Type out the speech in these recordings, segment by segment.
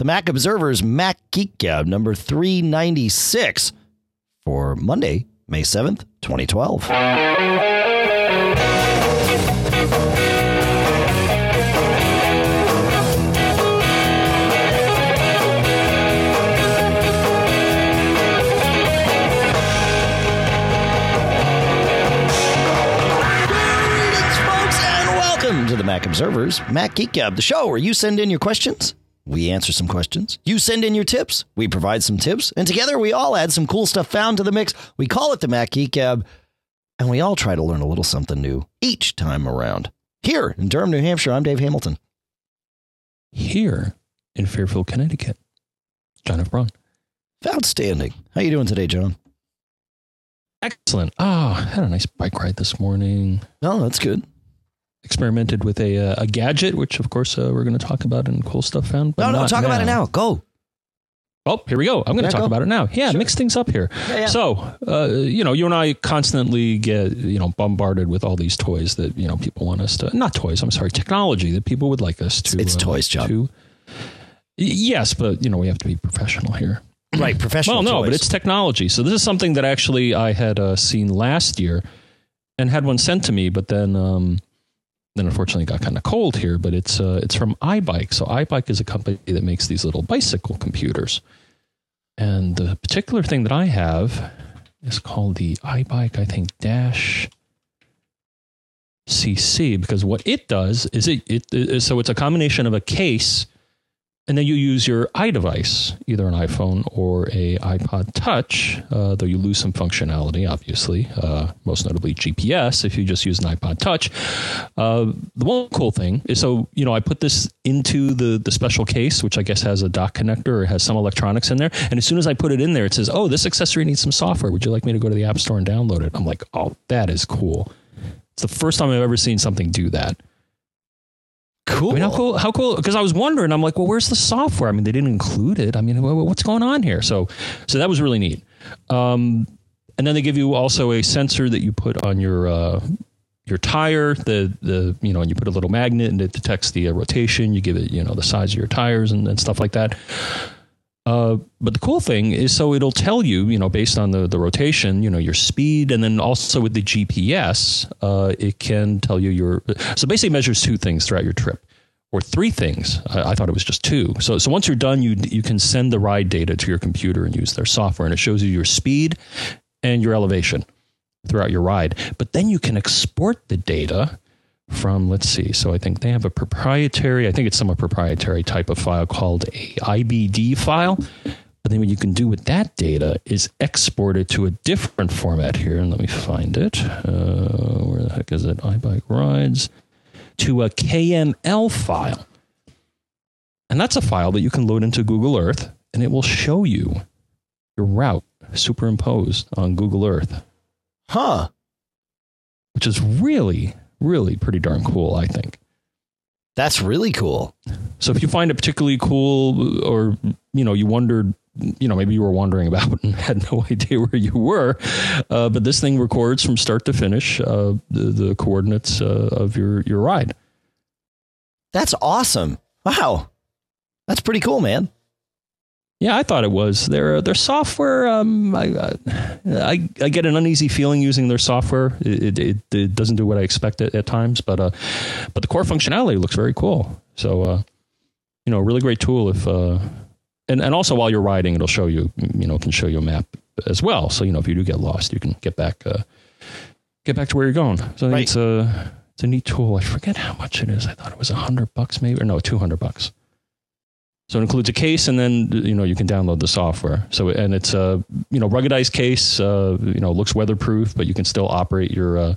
the Mac Observer's Mac Geek Gab number 396 for Monday, May 7th, 2012. Greetings, folks, and welcome to the Mac Observers Mac Geek Gab, the show where you send in your questions, we answer some questions, you send in your tips, we provide some tips, and together we all add some cool stuff found to the mix. We call it the Mac Geek Gab, and we all try to learn a little something new each time around. Here in Durham, New Hampshire, I'm Dave Hamilton. here in Fairfield, Connecticut. John F. Braun. Outstanding. How you doing today, John? Excellent. Ah, had a nice bike ride this morning. Oh, that's good. Experimented with a uh, a gadget, which of course uh, we're going to talk about and cool stuff found. But no, no, talk about it now. Go. Oh, here we go. I'm going to Yeah, talk go. about it now. Yeah, Sure. mix things up here. Yeah, yeah. So, uh, you know, you and I constantly get, you know, bombarded with all these toys that, you know, people want us to, not toys, I'm sorry, technology that people would like us to. It's uh, toys, John. To, yes, but, you know, we have to be professional here. Right, professional. Well, no, toys. but it's technology. So this is something that actually I had uh, seen last year and had one sent to me, but then um, then unfortunately got kind of cold here. But it's uh, it's from iBike. So iBike is a company that makes these little bicycle computers, and the particular thing that I have is called the iBike. I think Dash. CC because what it does is it, it, it so it's a combination of a case and then you use your iDevice, either an iPhone or a iPod Touch, uh, though you lose some functionality, obviously, uh, most notably GPS if you just use an iPod Touch. Uh, the one cool thing is so, you know, I put this into the, the special case, which I guess has a dock connector or has some electronics in there. And as soon as I put it in there, it says, oh, this accessory needs some software. Would you like me to go to the App Store and download it? I'm like, oh, that is cool. It's the first time I've ever seen something do that. Cool. I mean, how cool? How cool? Because I was wondering, I'm like, well, where's the software? I mean, they didn't include it. I mean, what's going on here? So, so that was really neat. Um, and then they give you also a sensor that you put on your uh, your tire. The the you know, and you put a little magnet, and it detects the uh, rotation. You give it, you know, the size of your tires and, and stuff like that. Uh, but the cool thing is, so it'll tell you, you know, based on the, the rotation, you know, your speed, and then also with the GPS, uh, it can tell you your. So basically, measures two things throughout your trip, or three things. I, I thought it was just two. So so once you're done, you you can send the ride data to your computer and use their software, and it shows you your speed and your elevation throughout your ride. But then you can export the data from let's see so i think they have a proprietary i think it's some proprietary type of file called a ibd file. But then what you can do with that data is export it to a different format here. And let me find it. Uh, where the heck is it? Ibike rides to a kml file. And that's a file that you can load into google earth and it will show you your route superimposed on google earth. Huh. which is really really pretty darn cool i think That's really cool. So if you find it particularly cool, or you know, you wondered, you know, maybe you were wondering about and had no idea where you were, uh, but this thing records from start to finish uh, the, the coordinates uh, of your your ride. That's awesome. Wow. That's pretty cool, man. Yeah, I thought it was their their software. Um, I, I I get an uneasy feeling using their software. It, it, it doesn't do what I expect at, at times, but uh, but the core functionality looks very cool. So uh, you know, really great tool if uh, and and also while you're riding, it'll show you you know can show you a map as well. So you know if you do get lost, you can get back uh, get back to where you're going. So Right. it's a it's a neat tool. I forget how much it is. I thought it was a hundred bucks maybe or no two hundred bucks. So it includes a case, and then you know you can download the software. So and it's a you know ruggedized case. Uh, you know looks weatherproof, but you can still operate your uh,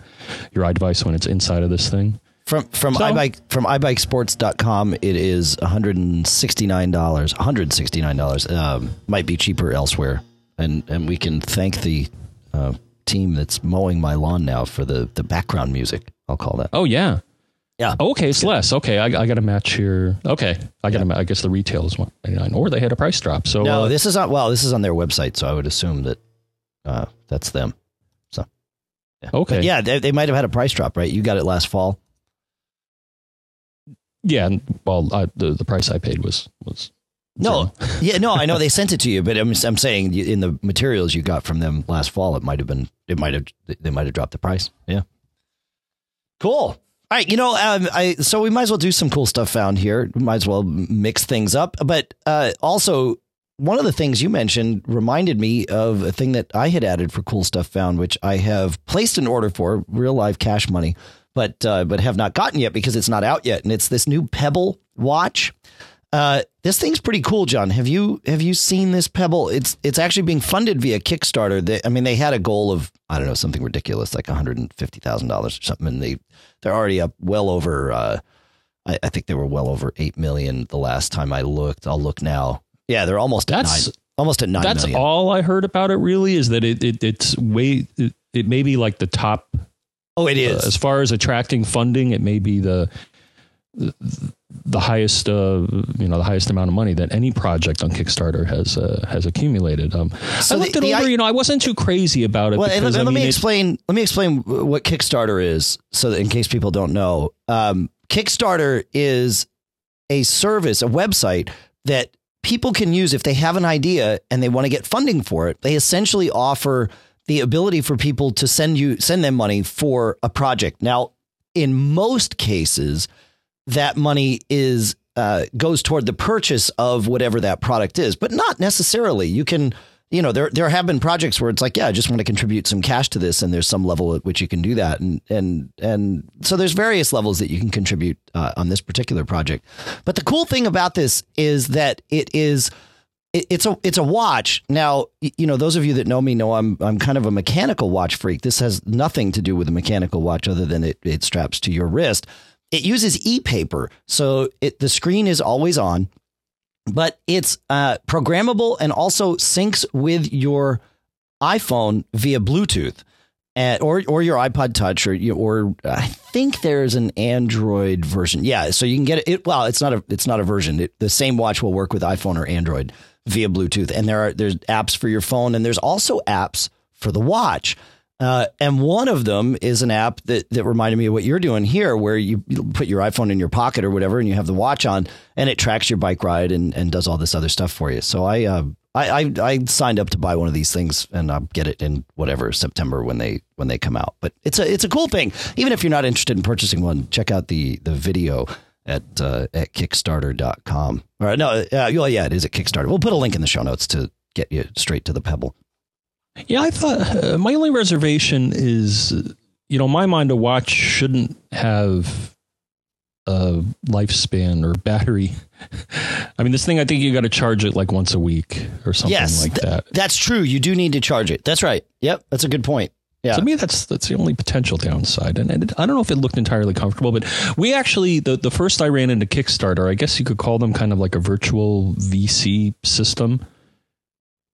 your iDevice when it's inside of this thing. From from So- iBike from iBikesports.com, it is $169. $169. Um, might be cheaper elsewhere. And and we can thank the uh, team that's mowing my lawn now for the, the background music. I'll call that. Oh yeah, Yeah. Oh, okay, it's less. Okay, I, I got a match here. Okay, I got to. I guess the retail is one ninety nine, or they had a price drop. So No, uh, this is on well, this is on their website, so I would assume that uh, that's them. So yeah. Okay. But yeah, they, they might have had a price drop, right? You got it last fall. yeah. Well, I, the the price I paid was was No, yeah, no, I know they sent it to you, but I'm I'm saying in the materials you got from them last fall, it might have been it might have they might have dropped the price. Yeah, cool. All right, you know, um, I so we might as well do some cool stuff found here. Might as well mix things up, but uh, also one of the things you mentioned reminded me of a thing that I had added for cool stuff found, which I have placed an order for real live cash money, but uh, but have not gotten yet because it's not out yet, and it's this new Pebble watch. Uh, this thing's pretty cool, John. Have you have you seen this Pebble? It's it's actually being funded via Kickstarter. They, I mean, they had a goal of I don't know something ridiculous like one hundred and fifty thousand dollars or something, and they they're already up well over. Uh, I, I, think they were well over eight million the last time I looked. I'll look now. Yeah, they're almost that's at nine, almost at nine. That's million. all I heard about it. Really, is that it, it it's way it, it may be like the top. Oh, it is uh, as far as attracting funding. It may be the the highest, uh, you know, the highest amount of money that any project on Kickstarter has uh, has accumulated. Um, so I looked the, it over. I, you know, I wasn't too crazy about it. Well, because, let, let me explain. Let me explain what Kickstarter is, so that in case people don't know, um, Kickstarter is a service, a website that people can use if they have an idea and they want to get funding for it. They essentially offer the ability for people to send you send them money for a project. Now, in most cases that money is uh, goes toward the purchase of whatever that product is, but not necessarily. You can, you know, there there have been projects where it's like, yeah, I just want to contribute some cash to this, and there's some level at which you can do that, and and and so there's various levels that you can contribute uh, on this particular project. But the cool thing about this is that it is it's a it's a watch. Now, you know, those of you that know me know I'm I'm kind of a mechanical watch freak. This has nothing to do with a mechanical watch other than it it straps to your wrist. It uses e-paper, so it, the screen is always on, but it's uh, programmable and also syncs with your iPhone via Bluetooth. At, or or your iPod Touch or or I think there's an Android version. Yeah, so you can get it. it well, it's not a it's not a version. It, the same watch will work with iPhone or Android via Bluetooth, and there are there's apps for your phone, and there's also apps for the watch. Uh, and one of them is an app that, that reminded me of what you're doing here, where you, put your iPhone in your pocket or whatever, and you have the watch on, and it tracks your bike ride and, and does all this other stuff for you. So I, uh, I, I, I signed up to buy one of these things, and I'll get it in whatever September when they when they come out. But it's a it's a cool thing. Even if you're not interested in purchasing one, check out the the video at uh, at Kickstarter.com. All right, no, uh, yeah, it is at Kickstarter. We'll put a link in the show notes to get you straight to the Pebble. Yeah, I thought uh, my only reservation is, you know, my mind a watch shouldn't have a lifespan or battery. I mean, this thing, I think you got to charge it like once a week or something yes, like that. That's true. You do need to charge it. That's right. Yep, that's a good point. Yeah. To me, that's that's the only potential downside, and, and it, I don't know if it looked entirely comfortable. But we actually the the first I ran into Kickstarter, I guess you could call them kind of like a virtual VC system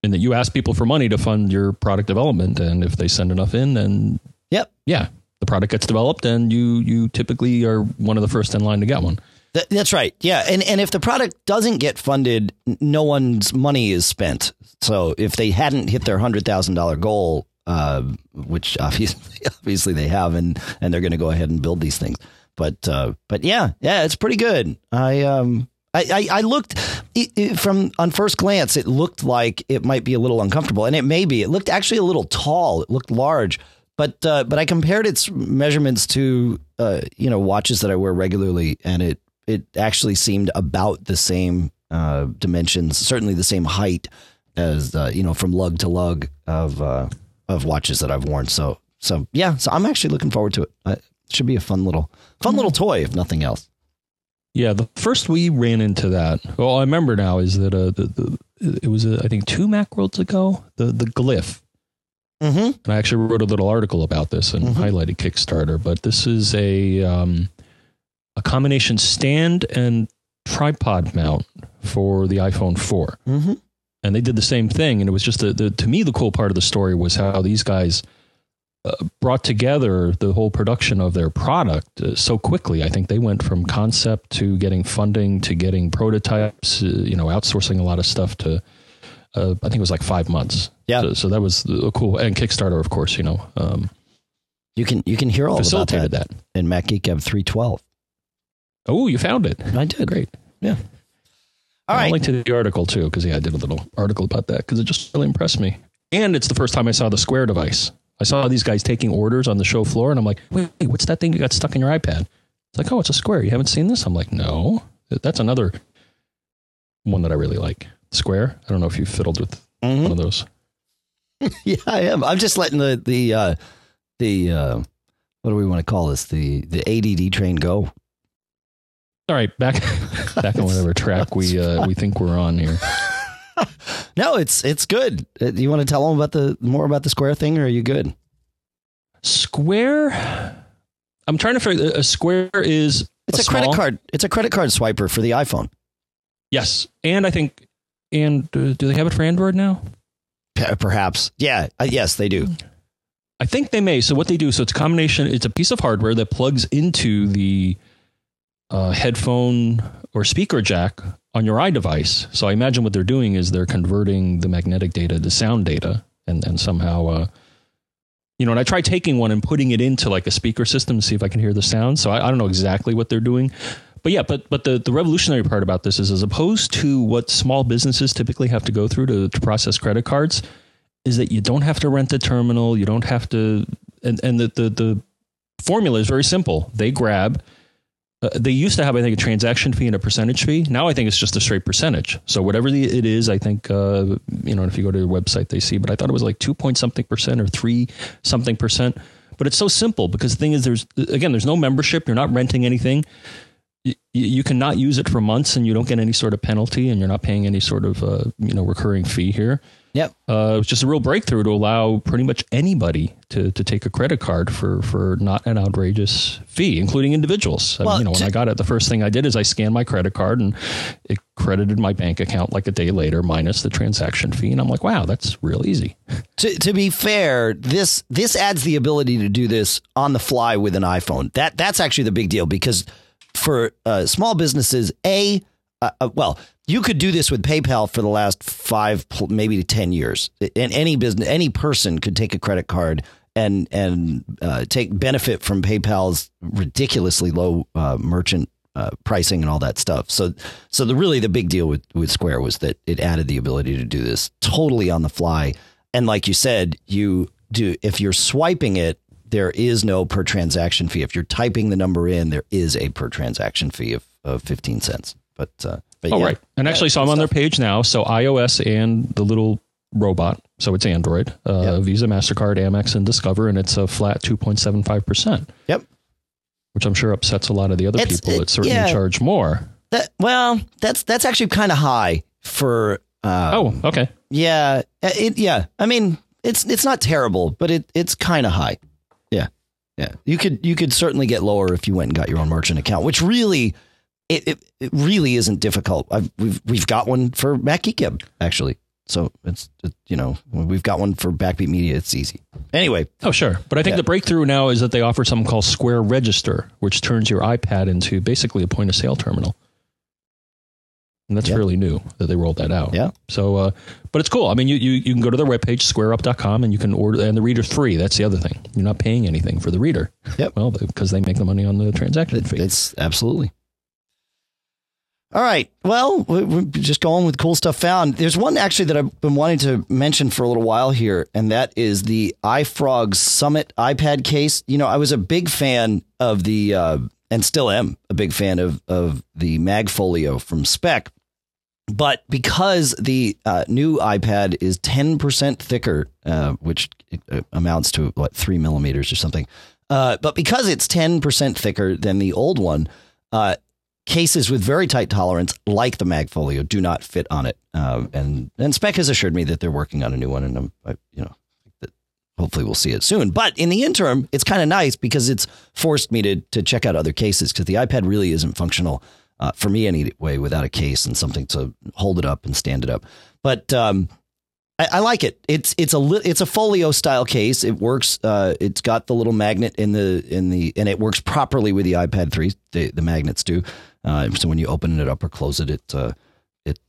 and that you ask people for money to fund your product development and if they send enough in then yep. Yeah the product gets developed and you you typically are one of the first in line to get one. That's right. Yeah and and if the product doesn't get funded no one's money is spent. So if they hadn't hit their $100,000 goal uh, which obviously obviously they have and and they're going to go ahead and build these things. But uh, but yeah yeah it's pretty good. I um I, I, I looked it, it, from on first glance, it looked like it might be a little uncomfortable, and it may be. It looked actually a little tall. It looked large, but uh, but I compared its measurements to uh, you know watches that I wear regularly, and it it actually seemed about the same uh, dimensions, certainly the same height as uh, you know from lug to lug of uh, of watches that I've worn. So so yeah, so I'm actually looking forward to it. it should be a fun little fun little toy, if nothing else. Yeah, the first we ran into that. Well, I remember now is that uh, the, the it was uh, I think two Macworlds ago. The the Glif. Mm-hmm. And I actually wrote a little article about this and mm-hmm. highlighted Kickstarter. But this is a um, a combination stand and tripod mount for the iPhone 4. Mm-hmm. And they did the same thing. And it was just the, the to me the cool part of the story was how these guys uh, brought together the whole production of their product uh, so quickly. I think they went from concept to getting funding to getting prototypes, uh, you know, outsourcing a lot of stuff to, uh, I think it was like five months. Yeah. So, so that was cool. And Kickstarter, of course, you know. Um, you can you can hear all about that, that. in Mac Geek 312. Oh, you found it. I did. Great. Yeah. All I'll right. link to the article too, because yeah, I did a little article about that because it just really impressed me. And it's the first time I saw the Square device. I saw these guys taking orders on the show floor, and I'm like, wait, wait, what's that thing you got stuck in your iPad? It's like, oh, it's a Square. You haven't seen this? I'm like, no. That's another one that I really like. Square. I don't know if you've fiddled with Mhm. one of those. Yeah, I am. I'm just letting the the uh, the uh, what do we want to call this? The the ADD train go. All right, back back on whatever track we uh, we think we're on here. No, it's it's good. Uh, Do you want to tell them about the more about the Square thing, or are you good? Square. I'm trying to figure. A Square is It's a, credit small- card. It's a credit card swiper for the iPhone. Yes, and I think, and uh, do they have it for Android now? Perhaps. Yeah. Uh, yes, they do. I think they may. So what they do, so it's a combination. It's a piece of hardware that plugs into the uh, headphone or speaker jack on your iDevice. So I imagine what they're doing is they're converting the magnetic data to sound data, and and somehow, uh, you know. And I try taking one and putting it into like a speaker system to see if I can hear the sound. So I, I don't know exactly what they're doing. But yeah, but but the, the revolutionary part about this is as opposed to what small businesses typically have to go through to, to process credit cards, is that you don't have to rent a terminal, you don't have to and, and the, the the formula is very simple. They grab uh, they used to have, I think, a transaction fee and a percentage fee. Now I think it's just a straight percentage. So whatever the, it is, I think, uh, you know, if you go to their website, they see. But I thought it was like two point something percent or three something percent. But it's so simple because the thing is, there's again, there's no membership. You're not renting anything. You, you cannot use it for months, and you don't get any sort of penalty, and you're not paying any sort of uh, you know recurring fee here. Yep. Uh, it was just a real breakthrough to allow pretty much anybody to, to take a credit card for, for not an outrageous fee, including individuals. I Well, mean, you know, when to- I got it, the first thing I did is I scanned my credit card and it credited my bank account like a day later, minus the transaction fee. And I'm like, wow, that's real easy. To, to be fair, this this adds the ability to do this on the fly with an iPhone. That that's actually the big deal because for uh, small businesses, a uh, uh, well, you could do this with PayPal for the last five, maybe ten years, and any business, any person could take a credit card and and uh, take benefit from PayPal's ridiculously low uh, merchant uh, pricing and all that stuff. So, so the really the big deal with with Square was that it added the ability to do this totally on the fly, and like you said, you do if you're swiping it. There is no per transaction fee. If you're typing the number in, there is a per transaction fee of, of 15 cents. But, uh, but Oh, yeah. right. And actually, so I'm on their page now. So iOS and the little robot. So it's Android, uh, Yep. Visa, MasterCard, Amex, and Discover. And it's a flat 2.75%, Yep. which I'm sure upsets a lot of the other It's- people it- that certainly yeah. charge more. That, well, that's that's actually kind of high for. Uh, Oh, okay. yeah, uh, it, yeah. I mean, it's it's not terrible, but it it's kind of high. Yeah, yeah. You could you could certainly get lower if you went and got your own merchant account, which really. It, it, it really isn't difficult. I've, we've we've got one for Mac Geek Gab actually, so it's it, you know we've got one for Backbeat Media. It's easy. Anyway, Oh, sure. But I think Yeah. the breakthrough now is that they offer something called Square Register, which turns your iPad into basically a point of sale terminal. And that's Yeah. fairly new that they rolled that out. Yeah. So, uh, but it's cool. I mean, you, you, you can go to their webpage, squareup.com, and you can order, and the reader's free. That's the other thing. You're not paying anything for the reader. Yep. Well, because they make the money on the transaction fee. It's absolutely. All right. Well, we- we're just going with cool stuff found. There's one actually that I've been wanting to mention for a little while here, and that is the iFrog Summit iPad case. You know, I was a big fan of the, uh, and still am a big fan of of the Magfolio from Speck. But because the uh, new iPad is 10% thicker, uh, which amounts to what, three millimeters or something, uh, but because it's 10% thicker than the old one, uh, cases with very tight tolerance, like the Magfolio, do not fit on it. Uh, and and Speck has assured me that they're working on a new one, and I'm, I, you know, hopefully we'll see it soon. But in the interim, it's kind of nice because it's forced me to to check out other cases because the iPad really isn't functional uh, for me anyway without a case and something to hold it up and stand it up. But um, I, like it. It's it's a it's a folio style case. It works. Uh, it's got the little magnet in the in the and it works properly with the iPad three. The, the magnets do. Uh, so when you open it up or close it, it uh, it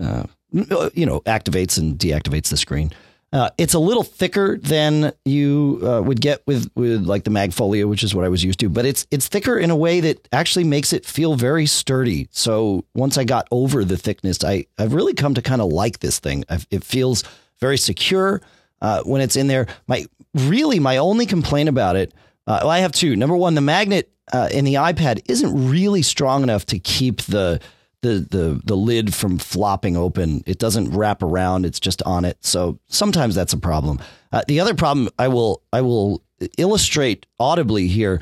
uh, you know activates and deactivates the screen. Uh, it's a little thicker than you uh, would get with, with like the Magfolio, which is what I was used to, but it's it's thicker in a way that actually makes it feel very sturdy. So once I got over the thickness, I I've really come to kind of like this thing. I've, it feels very secure uh, when it's in there. My really my only complaint about it, well, I have two. Number one, the magnet uh, in the iPad isn't really strong enough to keep the the the the lid from flopping open. It doesn't wrap around; it's just on it. So sometimes that's a problem. Uh, the other problem I will I will illustrate audibly here.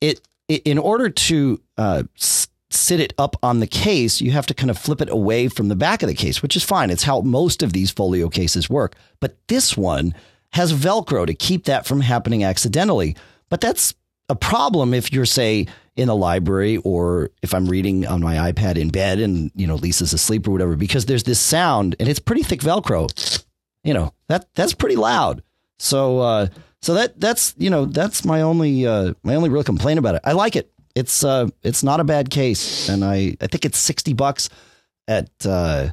It, it in order to uh, sit it up on the case, you have to kind of flip it away from the back of the case, which is fine. It's how most of these folio cases work. But this one has Velcro to keep that from happening accidentally. But that's a problem if you're, say, in a library or if I'm reading on my iPad in bed and, you know, Lisa's asleep or whatever, because there's this sound and it's pretty thick Velcro. You know, that that's pretty loud. So uh so that that's you know, that's my only uh my only real complaint about it. I like it. It's uh it's not a bad case. And I, I think it's sixty bucks at uh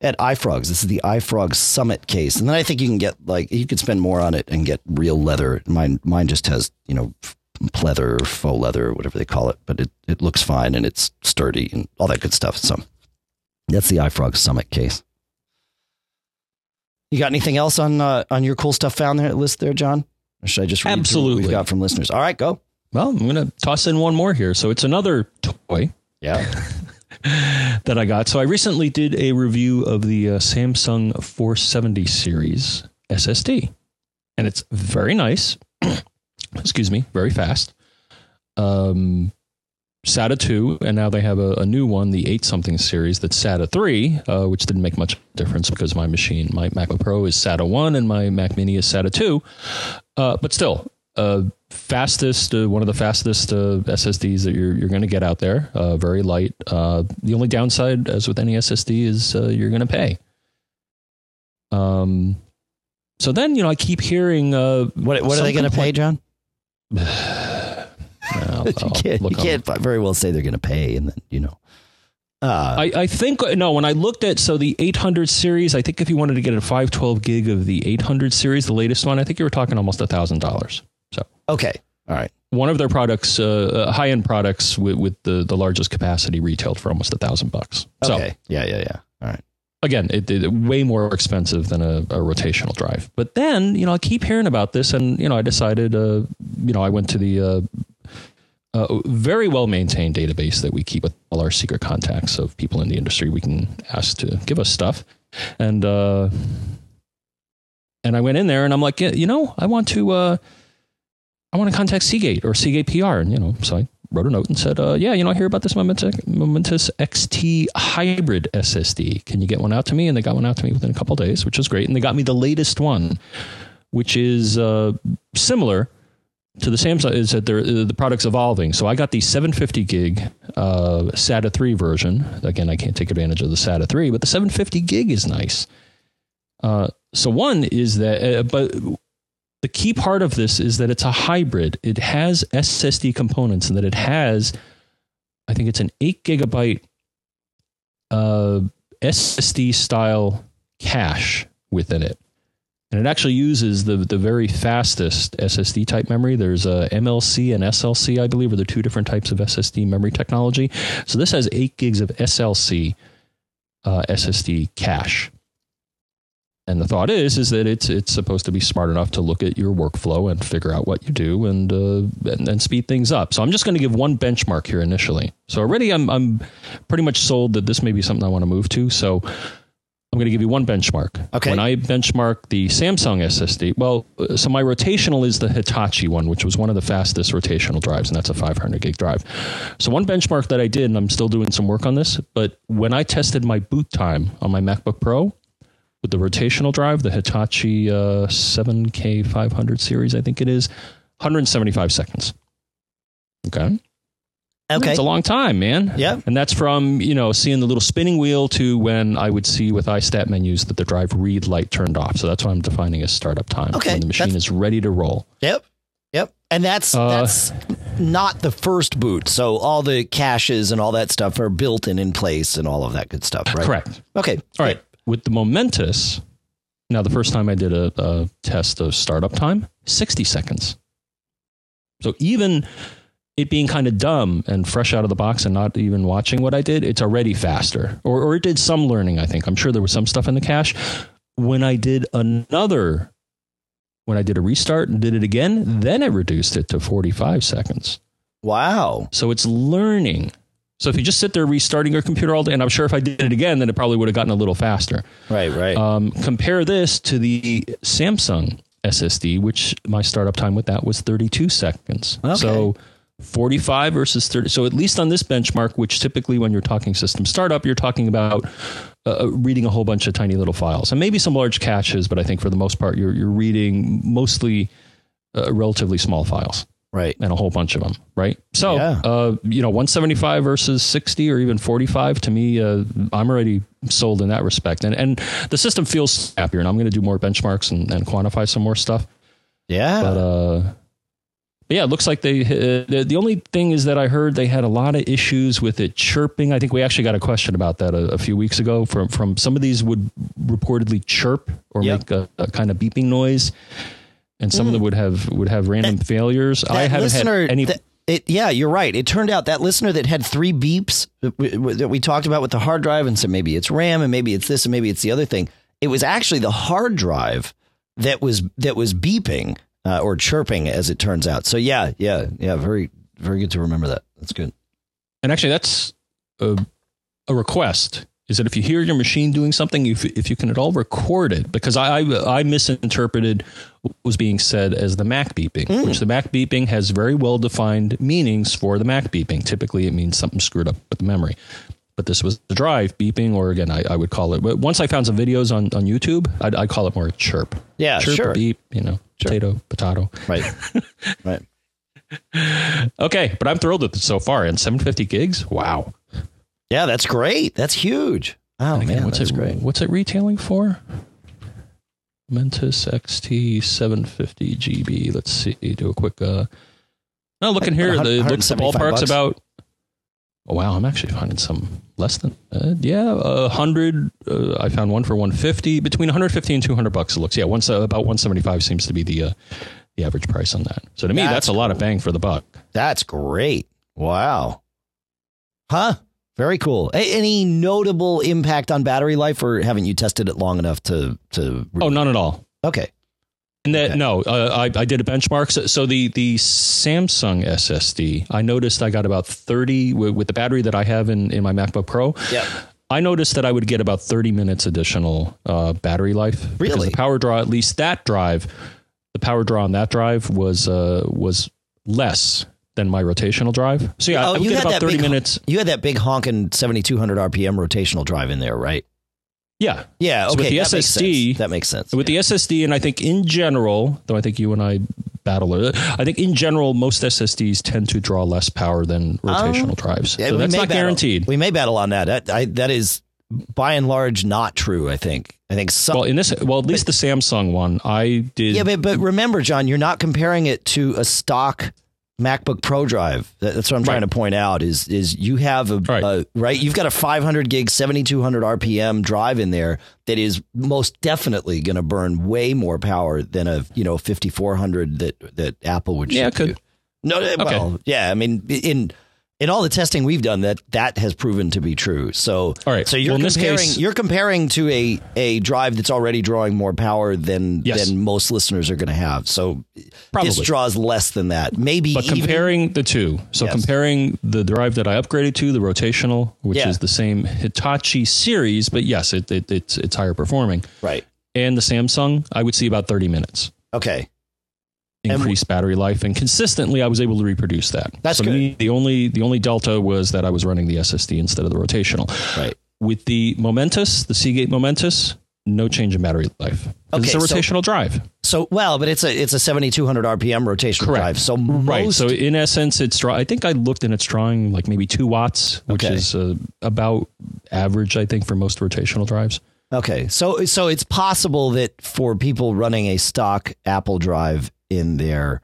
at iFrogz. This is the iFrog Summit case. And then I think you can get like you could spend more on it and get real leather. Mine mine just has, you know, pleather or faux leather or whatever they call it, but it, it looks fine and it's sturdy and all that good stuff. So that's the iFrog Summit case. You got anything else on uh, on your cool stuff found there list there, John? Or should I just read absolutely what we've got from listeners? All right, go. Well, I'm going to toss in one more here. So it's another toy. Yeah. that I got. So I recently did a review of the uh, Samsung 470 series SSD, and it's very nice. excuse me, very fast. Um, SATA 2, and now they have a, a, new one, the 8 something series that's SATA 3, uh, which didn't make much difference because my machine, my MacBook Pro is SATA 1 and my Mac Mini is SATA 2. Uh, but still, uh, fastest, uh, one of the fastest uh, SSDs that you're, you're going to get out there, uh, very light. the only downside, as with any SSD, is you're going to pay. Um, so then, you know, I keep hearing. what what are they going to pay, John? You can't, you can't very well say they're going to pay, and then you know. Uh, I, I think no. When I looked at so the 800 series, I think if you wanted to get a 512 gig of the 800 series, the latest one, I think you were talking almost a thousand dollars. So okay, all right. One of their products, uh, uh high end products with, with the the largest capacity, retailed for almost a thousand bucks. So, okay, yeah, yeah, yeah. All right. Again, it, it way more expensive than a, a, rotational drive. But then, you know, I keep hearing about this, and you know, I decided, uh, you know, I went to the uh, uh, very well maintained database that we keep with all our secret contacts of people in the industry we can ask to give us stuff. And uh, and I went in there and I'm like, you know, I want to uh, I want to contact Seagate or Seagate PR, and you know, so I wrote a note and said, uh, yeah, you know, I hear about this Momentus, Momentus XT hybrid SSD. Can you get one out to me? And they got one out to me within a couple days, which was great. And they got me the latest one, which is uh, similar to the Samsung is that the product's evolving. So I got the 750 gig uh, SATA 3 version. Again, I can't take advantage of the SATA 3, but the 750 gig is nice. Uh, so one is that, uh, but the key part of this is that it's a hybrid. It has SSD components, and that it has, I think it's an eight gigabyte uh, SSD style cache within it and it actually uses the the very fastest SSD type memory. There's a MLC and SLC, I believe, are the two different types of SSD memory technology. So this has eight gigs of SLC uh, SSD cache. And the thought is is that it's it's supposed to be smart enough to look at your workflow and figure out what you do and uh, and, and speed things up. So I'm just going to give one benchmark here initially. So already I'm I'm pretty much sold that this may be something I want to move to. So I'm going to give you one benchmark. Okay. When I benchmark the Samsung SSD, well, so my rotational is the Hitachi one, which was one of the fastest rotational drives, and that's a 500 gig drive. So one benchmark that I did, and I'm still doing some work on this, but when I tested my boot time on my MacBook Pro with the rotational drive, the Hitachi uh, 7K 500 series, I think it is, 175 seconds. Okay. Okay. It's a long time, man. Yeah. And that's from, you know, seeing the little spinning wheel to when I would see with iStat menus that the drive read light turned off. So that's what I'm defining as startup time. Okay. When the machine that's, is ready to roll. Yep. Yep. And that's uh, that's not the first boot. So all the caches and all that stuff are built in in place and all of that good stuff, right? Correct. Okay. All right. With the Momentus, Now, the first time I did a, a test of startup time, 60 seconds. So even it being kind of dumb and fresh out of the box and not even watching what I did, it's already faster. Or, or it did some learning, I think. I'm sure there was some stuff in the cache. When I did another, when I did a restart and did it again, then it reduced it to 45 seconds. Wow. So it's learning. So if you just sit there restarting your computer all day, and I'm sure if I did it again, then it probably would have gotten a little faster. Right, right. Um, compare this to the Samsung SSD, which my startup time with that was 32 seconds. Okay. So 45 versus 30. So at least on this benchmark, which typically when you're talking system startup, you're talking about uh, reading a whole bunch of tiny little files and maybe some large caches, but I think for the most part, you're, you're reading mostly uh, relatively small files right. and a whole bunch of them, right? So, Yeah. uh, you know, 175 versus 60 or even 45 to me, uh, I'm already sold in that respect. And and the system feels happier, and I'm going to do more benchmarks and, and quantify some more stuff. Yeah. But uh, but yeah, it looks like they. Uh, the, the only thing is that I heard they had a lot of issues with it chirping. I think we actually got a question about that a, a few weeks ago from from some of these would reportedly chirp or Yep. make a, a kind of beeping noise. And some of them would have would have random failures. I haven't listener, had any. that- it, yeah, you're right. It turned out that listener that had three beeps that we, that we talked about with the hard drive and said maybe it's RAM and maybe it's this and maybe it's the other thing. It was actually the hard drive that was that was beeping uh, or chirping, as it turns out. So yeah, yeah, yeah. Very very good to remember that. That's good. And actually, that's a, a request. Is that if you hear your machine doing something, if, if you can at all record it, because I, I I misinterpreted was being said as the Mac beeping, hmm. which the Mac beeping has very well defined meanings for the Mac beeping. Typically, it means something screwed up with the memory. But this was the drive beeping, or again, I, I would call it. But once I found some videos on, on YouTube, I'd, I'd call it more chirp. Yeah, chirp, sure. beep, you know, potato, potato. Right, right. Okay, but I'm thrilled with it so far. And 750 gigs, wow. Yeah, that's great. That's huge. Oh Again, man, what's that's it great. what's it retailing for? Mentis XT 750 GB. Let's see. Do a quick. uh No, looking here. The, looks the ballpark's bucks. about. Oh wow! I'm actually finding some less than. Uh, yeah, a hundred. Uh, I found one for 150. Between 150 and 200 bucks. It looks. Yeah, one about 175 seems to be the uh, the average price on that. So to me, That's that's, a lot of bang for the buck. That's great. Wow. Huh? Very cool. A- any notable impact on battery life, or haven't you tested it long enough to to? Oh, none at all. okay. And that Okay. no, uh, I, I did a benchmark. So, so the the Samsung SSD, I noticed I got about thirty with, with the battery that I have in in my MacBook Pro. Yeah. I noticed that I would get about thirty minutes additional uh, battery life. Because Really? the power draw, at least that drive, the power draw on that drive was uh, was less than my rotational drive. So yeah, I would get about thirty big, minutes. You had that big honking seventy two hundred RPM rotational drive in there, right? Yeah, Yeah. Okay. So with the that makes SSD sense. that makes sense. With the SSD, and I think in general, though I think you and I battle it, I think in general most SSDs tend to draw less power than rotational drives. Um, Yeah, so that's not battle- guaranteed. We may battle on that. That I, that is by and large not true. I think. I think some. well, in this, well, at least the Samsung one, I did. Yeah, but, but remember, John, you're not comparing it to a stock MacBook Pro drive. That's what I'm trying Right. to point out. Is is you have a Right. a- right? You've got a 500 gig, 7200 RPM drive in there that is most definitely going to burn way more power than a you know 5400 that that Apple would. Yeah, could. you. No, eh, well, yeah. I mean, in in all the testing we've done, that that has proven to be true. So, All right. So you're Well, comparing case- you're comparing to a a drive that's already drawing more power than Yes. than most listeners are going to have. So Probably. this draws less than that. Maybe But even- comparing the two, so Yes. comparing the drive that I upgraded to, the rotational, which Yeah. is the same Hitachi series, but yes, it, it, it's it's higher performing, right. and the Samsung, I would see about thirty minutes. Okay. Increased battery life and consistently I was able to reproduce that. That's so good. me, the only the only delta was that I was running the SSD instead of the rotational. Right. With the Momentus, the Seagate Momentus, no change in battery life. Okay, it's a so- rotational drive. So well, but it's a it's a 7200 RPM rotational Correct. drive. So Right. So in essence, it's draw. I think I looked and it's drawing like maybe two watts, which Okay. is uh, about average, I think, for most rotational drives. Okay, so so it's possible that for people running a stock Apple drive in their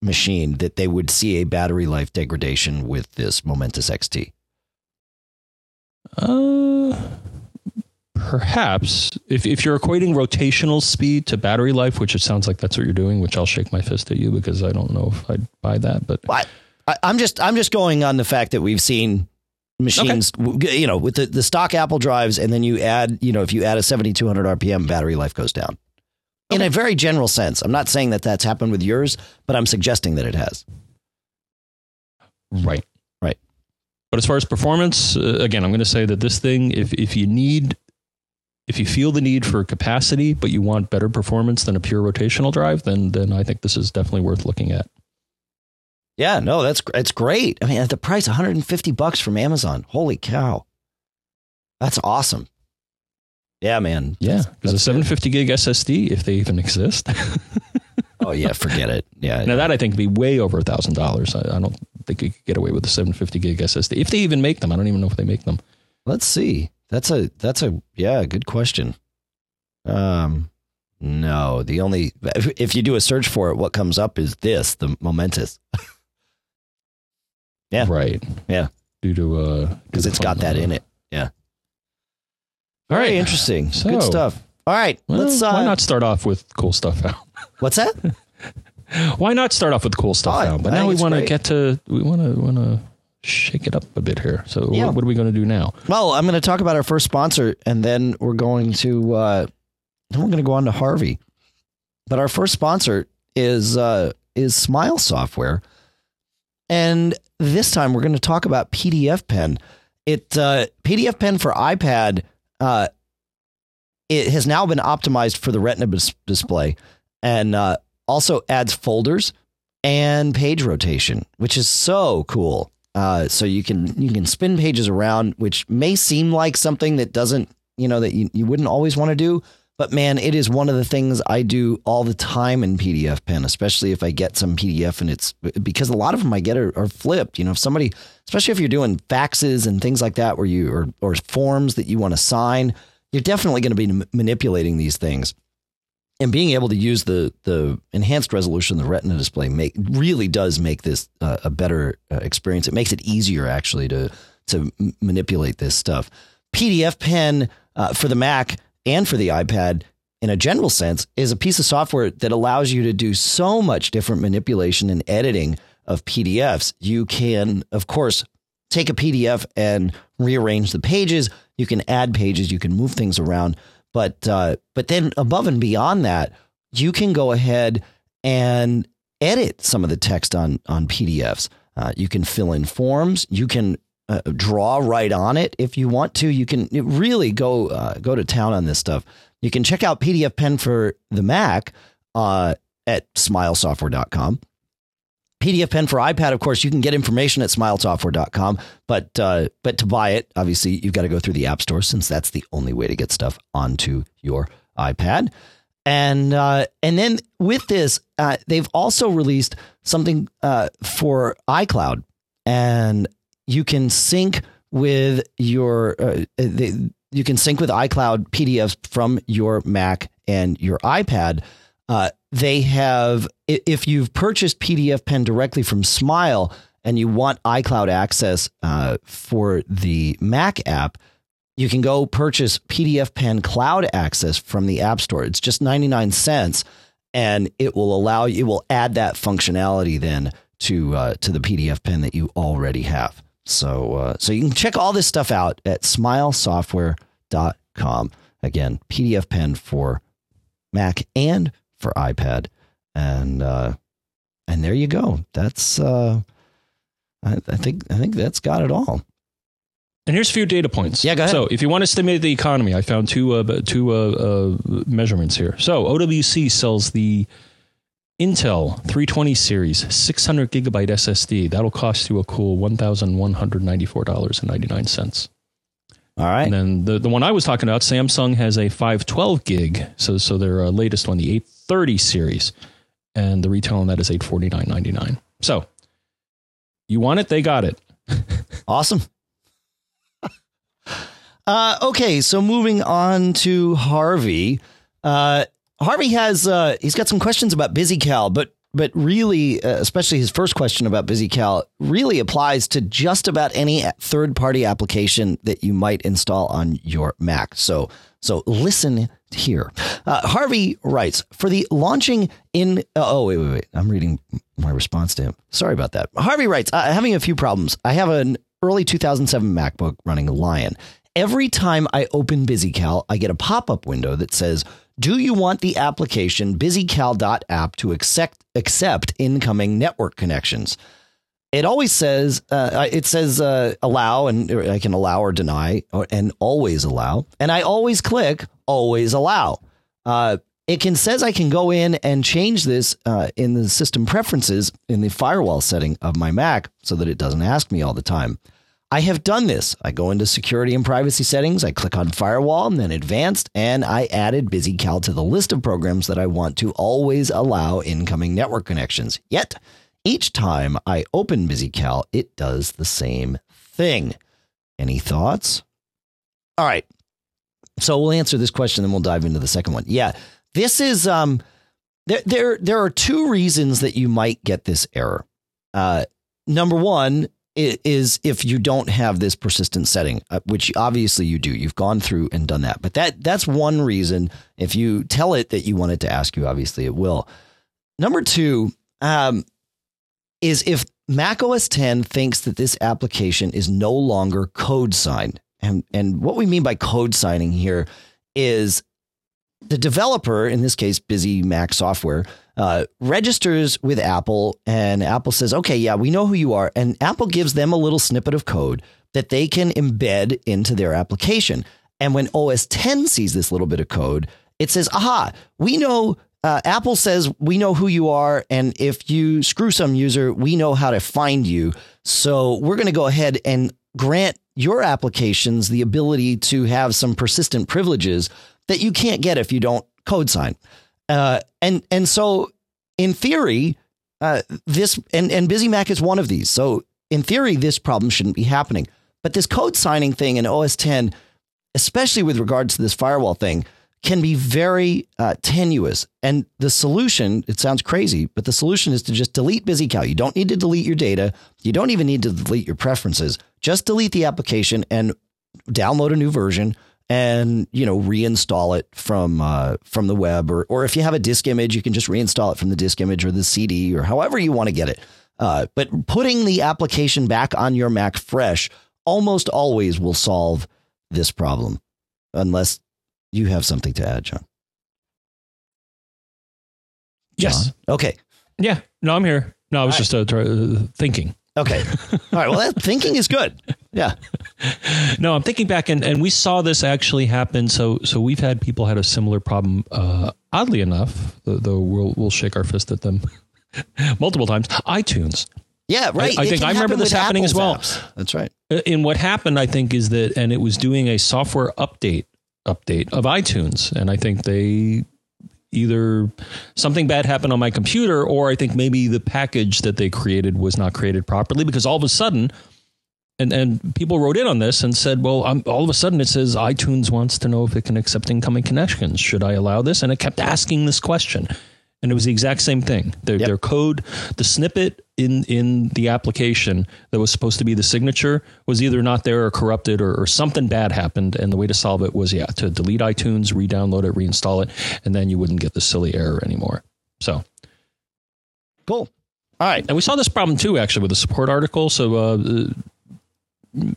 machine, that they would see a battery life degradation with this Momentus XT. Uh, perhaps if, if you're equating rotational speed to battery life, which it sounds like that's what you're doing, which I'll shake my fist at you because I don't know if I'd buy that. But I, I'm just I'm just going on the fact that we've seen machines, w you know, with the, the stock Apple drives, and then you add, you know, if you add a 7200 RPM, battery life goes down. In a very general sense, I'm not saying that that's happened with yours, but I'm suggesting that it has. right, Right. But as far as performance, uh, again, I'm going to say that this thing, if if you need, if you feel the need for capacity, but you want better performance than a pure rotational drive, then then I think this is definitely worth looking at. Yeah, no, that's it's great. I mean, at the price 150 bucks from Amazon. Holy cow. That's awesome. Yeah, man. Yeah, because a that's 750 gig SSD, if they even exist. Oh yeah, forget it. Yeah. now that I think would be way over a thousand dollars. I don't think you could get away with a 750 gig SSD if they even make them. I don't even know if they make them. Let's see. That's a that's a yeah, good question. Um no, the only if if you do a search for it, what comes up is this, the Momentus, Yeah. Right. Yeah. Due to uh, because it's got that in it. All right. Very interesting. So- good stuff. All right, Well, let's. Uh, why not start off with cool stuff out? What's that? Why not start off with cool stuff Oh, out? But now we want to get to we want to want to shake it up a bit here. So Yeah. what, what are we going to do now? Well, I'm going to talk about our first sponsor, and then we're going to uh, then we're going to go on to Harvey. But our first sponsor is uh, is Smile Software, and this time we're going to talk about PDF Pen. It uh, PDF Pen for iPad. Uh, it has now been optimized for the Retina dis- display, and uh, also adds folders and page rotation, which is so cool. Uh, so you can you can spin pages around, which may seem like something that doesn't you know that you, you wouldn't always want to do, but man, it is one of the things I do all the time in PDF Pen, especially if I get some PDF and it's because a lot of them I get are, are flipped. You know, if somebody, especially if you're doing faxes and things like that, where you or or forms that you want to sign, you're definitely going to be m- manipulating these things and being able to use the the enhanced resolution the retina display make really does make this uh, a better uh, experience it makes it easier actually to to manipulate this stuff pdf pen uh, for the mac and for the ipad in a general sense is a piece of software that allows you to do so much different manipulation and editing of pdfs you can of course take a pdf and rearrange the pages you can add pages you can move things around but uh, but then above and beyond that, you can go ahead and edit some of the text on on PDFs. Uh, you can fill in forms. You can uh, draw right on it if you want to. You can really go uh, go to town on this stuff. You can check out PDF Pen for the Mac uh, at smilesoftware.com. PDF Pen for iPad, of course, you can get information at smilesoftware.com, but uh, but to buy it, obviously, you've got to go through the App Store since that's the only way to get stuff onto your iPad. And uh, and then with this, uh, they've also released something uh, for iCloud, and you can sync with your uh, the, you can sync with iCloud PDFs from your Mac and your iPad. Uh, they have, if you've purchased PDF Pen directly from Smile and you want iCloud access uh, for the Mac app, you can go purchase PDF Pen Cloud access from the App Store. It's just 99 cents and it will allow you, it will add that functionality then to, uh, to the PDF Pen that you already have. So, uh, so you can check all this stuff out at smilesoftware.com. Again, PDF Pen for Mac and for iPad, and uh, and there you go. That's uh, I, I think I think that's got it all. And here's a few data points. Yeah, go ahead. So, if you want to stimulate the economy, I found two uh, two uh, uh, measurements here. So, OWC sells the Intel 320 series 600 gigabyte SSD. That'll cost you a cool one thousand one hundred ninety four dollars and ninety nine cents. All right. And then the, the one I was talking about, Samsung has a 512 gig. So so their uh, latest one, the 830 series, and the retail on that is 849.99. So you want it, they got it. Awesome. uh, okay, so moving on to Harvey. Uh, Harvey has uh, he's got some questions about BusyCal, but but really, uh, especially his first question about BusyCal really applies to just about any third party application that you might install on your Mac. So, so listen here. Uh, Harvey writes for the launching in. Uh, oh, wait, wait, wait. I'm reading my response to him. Sorry about that. Harvey writes, having a few problems. I have an early 2007 MacBook running Lion. Every time I open BusyCal, I get a pop up window that says, Do you want the application busycal.app to accept, accept incoming network connections? It always says, uh, it says uh, allow, and I can allow or deny, or, and always allow. And I always click always allow. Uh, it can says I can go in and change this uh, in the system preferences in the firewall setting of my Mac so that it doesn't ask me all the time. I have done this. I go into security and privacy settings, I click on firewall and then advanced, and I added BusyCal to the list of programs that I want to always allow incoming network connections. Yet, each time I open BusyCal, it does the same thing. Any thoughts? All right. So we'll answer this question, then we'll dive into the second one. Yeah, this is um, there there there are two reasons that you might get this error. Uh, number one is if you don't have this persistent setting, uh, which obviously you do. You've gone through and done that. But that that's one reason. If you tell it that you want it to ask you, obviously it will. Number two um, is if Mac OS 10 thinks that this application is no longer code signed. And, and what we mean by code signing here is the developer, in this case, BusyMac Software, uh, registers with Apple, and Apple says, okay, yeah, we know who you are. And Apple gives them a little snippet of code that they can embed into their application. And when OS 10 sees this little bit of code, it says, aha, we know. Uh, Apple says we know who you are, and if you screw some user, we know how to find you. So we're going to go ahead and grant your applications the ability to have some persistent privileges that you can't get if you don't code sign. Uh, and and so in theory, uh, this and and BusyMac is one of these. So in theory, this problem shouldn't be happening. But this code signing thing in OS 10, especially with regards to this firewall thing, can be very uh, tenuous. And the solution, it sounds crazy, but the solution is to just delete BusyCal. You don't need to delete your data. You don't even need to delete your preferences. Just delete the application and download a new version and you know reinstall it from uh, from the web or or if you have a disk image you can just reinstall it from the disk image or the CD or however you want to get it uh, but putting the application back on your Mac fresh almost always will solve this problem unless you have something to add John. John? Yes. Okay. Yeah. No, I'm here. No, I was just uh, uh, thinking. Okay. All right. Well, that thinking is good. Yeah. no, I'm thinking back, and, and we saw this actually happen. So so we've had people had a similar problem. Uh, oddly enough, though we'll we'll shake our fist at them multiple times. iTunes. Yeah, right. I, I think I remember this happening Apple's as well. Apps. That's right. And what happened, I think, is that, and it was doing a software update update of iTunes, and I think they either something bad happened on my computer or I think maybe the package that they created was not created properly because all of a sudden and and people wrote in on this and said, well, I'm, all of a sudden it says iTunes wants to know if it can accept incoming connections. Should I allow this? And it kept asking this question. And it was the exact same thing. Their, yep. their code, the snippet in in the application that was supposed to be the signature was either not there or corrupted or, or something bad happened. And the way to solve it was, yeah, to delete iTunes, re-download it, reinstall it, and then you wouldn't get the silly error anymore. So cool. All right. And we saw this problem too, actually, with the support article. So, uh,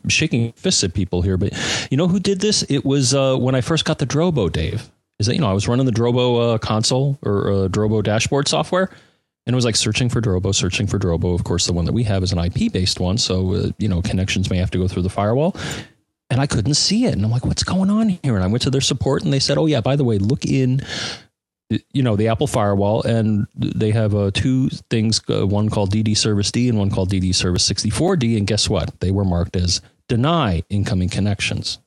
shaking fists at people here, but you know who did this? It was uh, when I first got the Drobo, Dave is that you know I was running the Drobo uh, console or uh, Drobo dashboard software, and it was like searching for Drobo, searching for Drobo. Of course, the one that we have is an IP based one, so uh, you know connections may have to go through the firewall. And I couldn't see it, and I'm like, "What's going on here?" And I went to their support, and they said, "Oh yeah, by the way, look in." You know the Apple firewall, and they have uh, two things: uh, one called DD Service D and one called DD Service 64D. And guess what? They were marked as deny incoming connections.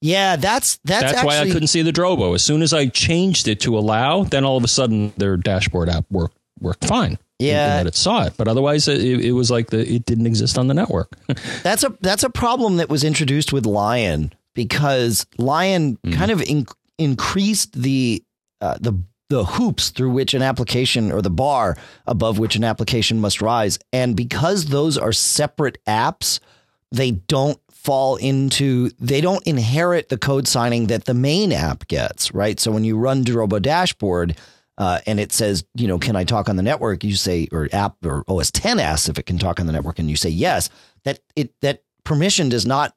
Yeah, that's that's, that's actually, why I couldn't see the Drobo. As soon as I changed it to allow, then all of a sudden their dashboard app worked worked fine. Yeah, that it saw it, but otherwise it, it was like the it didn't exist on the network. that's a that's a problem that was introduced with Lion because Lion mm. kind of in, increased the uh, the the hoops through which an application or the bar above which an application must rise. And because those are separate apps, they don't fall into they don't inherit the code signing that the main app gets, right? So when you run Drobo dashboard uh, and it says, you know, can I talk on the network? You say, or app or OS 10 asks if it can talk on the network, and you say yes. That it that permission does not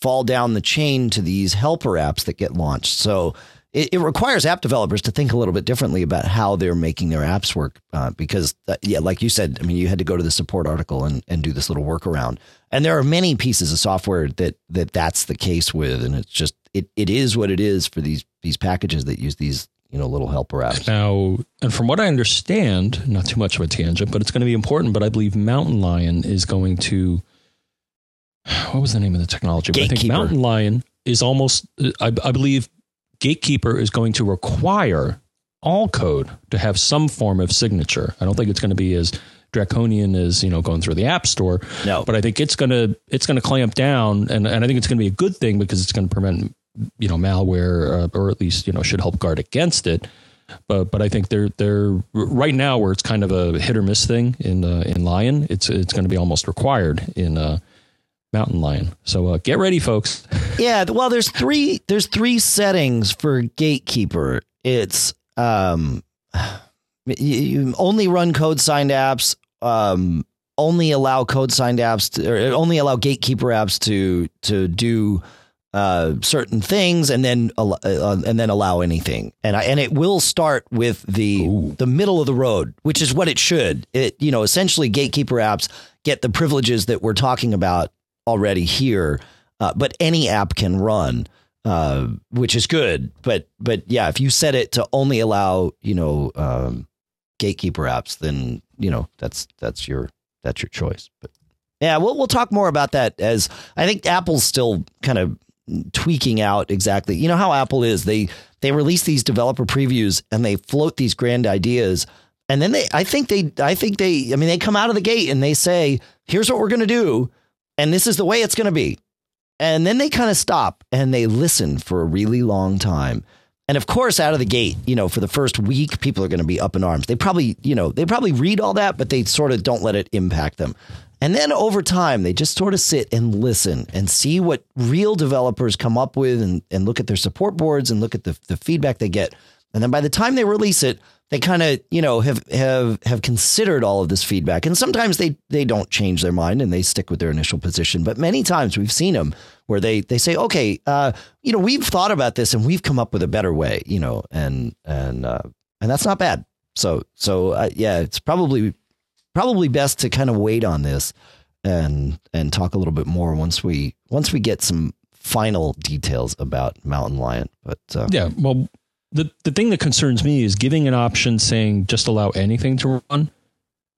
fall down the chain to these helper apps that get launched. So it, it, requires app developers to think a little bit differently about how they're making their apps work. Uh, because, uh, yeah, like you said, I mean, you had to go to the support article and, and do this little workaround. And there are many pieces of software that that that's the case with, and it's just it it is what it is for these these packages that use these you know a little helper apps. Now, and from what I understand, not too much of a tangent, but it's going to be important. But I believe Mountain Lion is going to what was the name of the technology? I think Mountain Lion is almost, I, I believe, Gatekeeper is going to require all code to have some form of signature. I don't think it's going to be as draconian as you know going through the app store. No, but I think it's going to it's going to clamp down, and and I think it's going to be a good thing because it's going to prevent you know malware, uh, or at least you know should help guard against it. But but I think they're they're right now where it's kind of a hit or miss thing in uh, in Lion. It's it's going to be almost required in uh, mountain lion. So uh, get ready, folks. yeah, well, there's three there's three settings for gatekeeper. It's um, you only run code signed apps. Um, only allow code signed apps to, or only allow gatekeeper apps to to do uh, certain things and then uh, and then allow anything. And I, and it will start with the Ooh. the middle of the road, which is what it should. It you know essentially gatekeeper apps get the privileges that we're talking about already here, uh, but any app can run, uh, which is good. But but yeah, if you set it to only allow you know um, gatekeeper apps, then you know that's that's your that's your choice. But yeah, we'll we'll talk more about that as I think Apple's still kind of tweaking out exactly. You know how Apple is they they release these developer previews and they float these grand ideas and then they I think they I think they I mean they come out of the gate and they say here's what we're going to do and this is the way it's going to be. And then they kind of stop and they listen for a really long time. And of course, out of the gate, you know, for the first week, people are going to be up in arms. They probably, you know, they probably read all that, but they sort of don't let it impact them. And then over time, they just sort of sit and listen and see what real developers come up with and, and look at their support boards and look at the, the feedback they get. And then by the time they release it, they kind of you know have have have considered all of this feedback. And sometimes they they don't change their mind and they stick with their initial position. But many times we've seen them where they they say okay uh, you know we've thought about this and we've come up with a better way you know and and uh, and that's not bad. So so uh, yeah it's probably probably best to kind of wait on this and and talk a little bit more once we once we get some final details about mountain lion but uh, yeah well the the thing that concerns me is giving an option saying just allow anything to run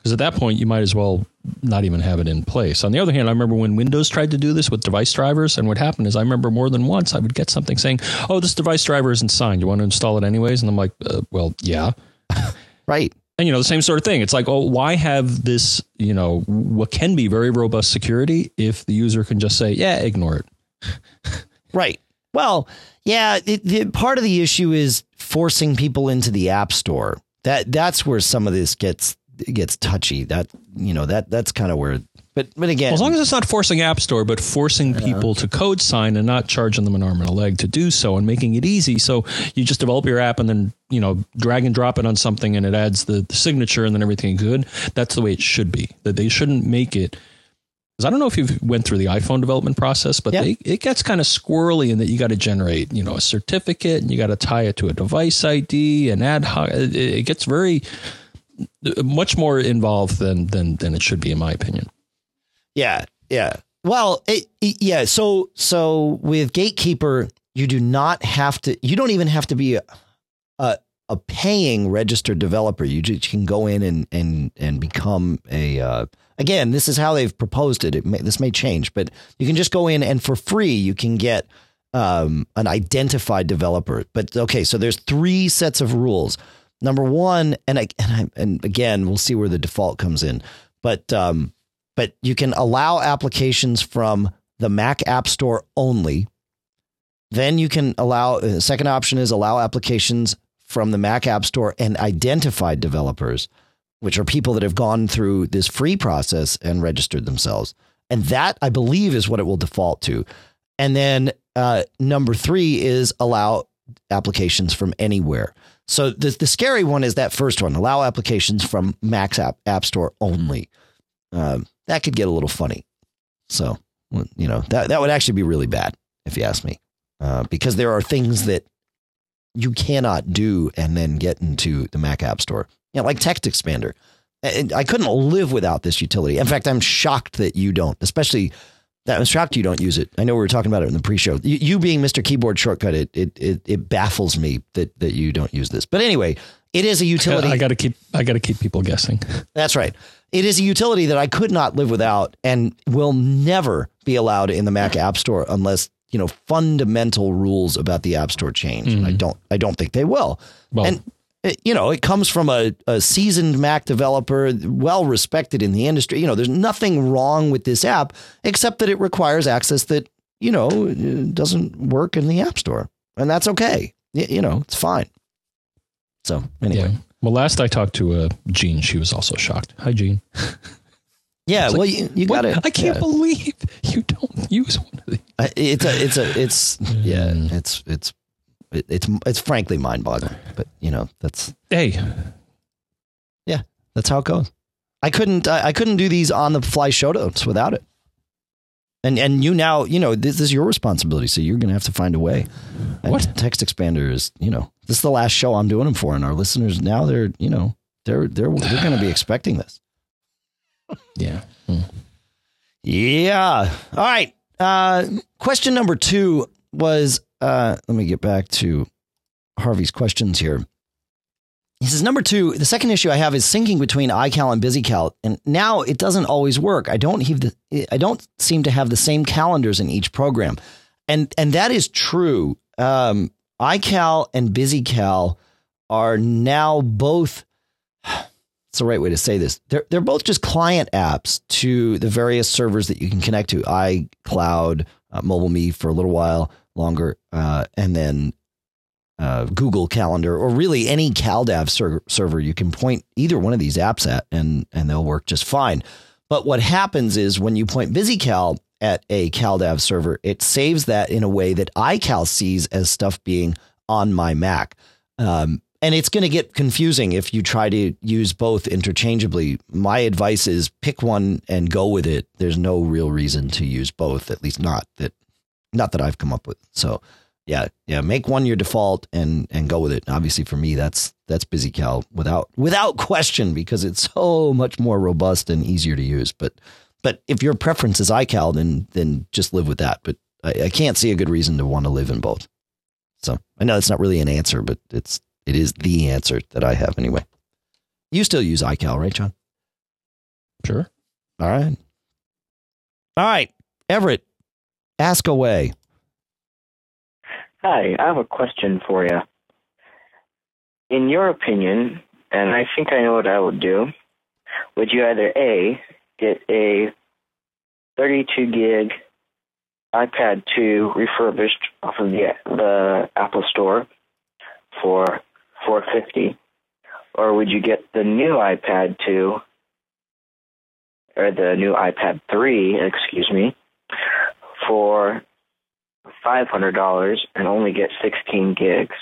because at that point you might as well not even have it in place. On the other hand, I remember when Windows tried to do this with device drivers, and what happened is I remember more than once I would get something saying, "Oh, this device driver isn't signed. You want to install it anyways?" And I'm like, uh, "Well, yeah." right. And you know the same sort of thing. It's like, oh, why have this? You know, what can be very robust security if the user can just say, "Yeah, ignore it." right. Well, yeah, it, the, part of the issue is forcing people into the app store. That that's where some of this gets gets touchy. That you know that that's kind of where. But but again, well, as long as it's not forcing App Store, but forcing people to code sign and not charging them an arm and a leg to do so, and making it easy. So you just develop your app and then you know drag and drop it on something, and it adds the, the signature, and then everything good. That's the way it should be. That they shouldn't make it because I don't know if you went through the iPhone development process, but they, it gets kind of squirrely in that you got to generate, you know, a certificate and you got to tie it to a device ID and ad hoc. It gets very much more involved than than than it should be, in my opinion. Yeah, yeah. Well, it, it, yeah. So so with Gatekeeper, you do not have to. You don't even have to be a, a a paying registered developer. You just can go in and and and become a. Uh, again, this is how they've proposed it. it may, this may change, but you can just go in and for free you can get um, an identified developer. But okay, so there's three sets of rules. Number one, and I, and, I, and again, we'll see where the default comes in, but um, but you can allow applications from the Mac App Store only. Then you can allow. The uh, second option is allow applications from the Mac App Store and identified developers, which are people that have gone through this free process and registered themselves. And that, I believe, is what it will default to. And then uh, number three is allow applications from anywhere. So the, the scary one is that first one allow applications from Mac's App, App Store only. Um, that could get a little funny. So, you know, that, that would actually be really bad if you ask me, uh, because there are things that you cannot do and then get into the Mac App Store. You know, like TextExpander. And I couldn't live without this utility. In fact, I'm shocked that you don't, especially that I'm shocked you don't use it. I know we were talking about it in the pre-show. You, you being Mr. Keyboard Shortcut, it, it it it baffles me that that you don't use this. But anyway, it is a utility. I got to keep I got to keep people guessing. That's right. It is a utility that I could not live without, and will never be allowed in the Mac App Store unless you know fundamental rules about the App Store change. Mm-hmm. I don't I don't think they will. Well, and it, you know, it comes from a, a seasoned Mac developer, well respected in the industry. You know, there's nothing wrong with this app except that it requires access that, you know, doesn't work in the App Store. And that's okay. You, you know, it's fine. So, anyway. Yeah. Well, last I talked to uh, Jean, she was also shocked. Hi, Jean. Yeah, well, you, you got it. I can't yeah. believe you don't use one of these. It's a, it's a, it's yeah, mm. it's it's it, it's it's frankly mind boggling. But you know, that's hey, yeah, that's how it goes. I couldn't I, I couldn't do these on the fly show notes without it. And and you now you know this, this is your responsibility, so you're gonna have to find a way. And what TextExpander is you know this is the last show I'm doing them for, and our listeners now they're you know they're they're they're gonna be expecting this. Yeah. Hmm. Yeah. All right. Uh, question number two was uh, let me get back to Harvey's questions here. He says, number two, the second issue I have is syncing between iCal and BusyCal. And now it doesn't always work. I don't have the, I don't seem to have the same calendars in each program. And, and that is true. Um, iCal and BusyCal are now both, it's the right way to say this. They're, they're both just client apps to the various servers that you can connect to iCloud, uh, MobileMe for a little while, longer, uh, and then uh, Google Calendar or really any CalDAV ser- server, you can point either one of these apps at, and and they'll work just fine. But what happens is when you point BusyCal at a CalDAV server, it saves that in a way that iCal sees as stuff being on my Mac. Um, and it's going to get confusing if you try to use both interchangeably. My advice is pick one and go with it. There's no real reason to use both, at least not that not that I've come up with. So yeah, yeah, make one your default and and go with it. Obviously, for me, that's that's BusyCal without without question because it's so much more robust and easier to use. But but if your preference is iCal, then then just live with that. But I, I can't see a good reason to want to live in both. So I know it's not really an answer, but it's it is the answer that I have anyway. You still use iCal, right, John? Sure. All right. All right, Everett. Ask away. Hi, I have a question for you. In your opinion, and I think I know what I would do, would you either A, get a 32 gig iPad 2 refurbished off of the, the Apple Store for 450 or would you get the new iPad 2 or the new iPad 3, excuse me, for $500 and only get 16 gigs.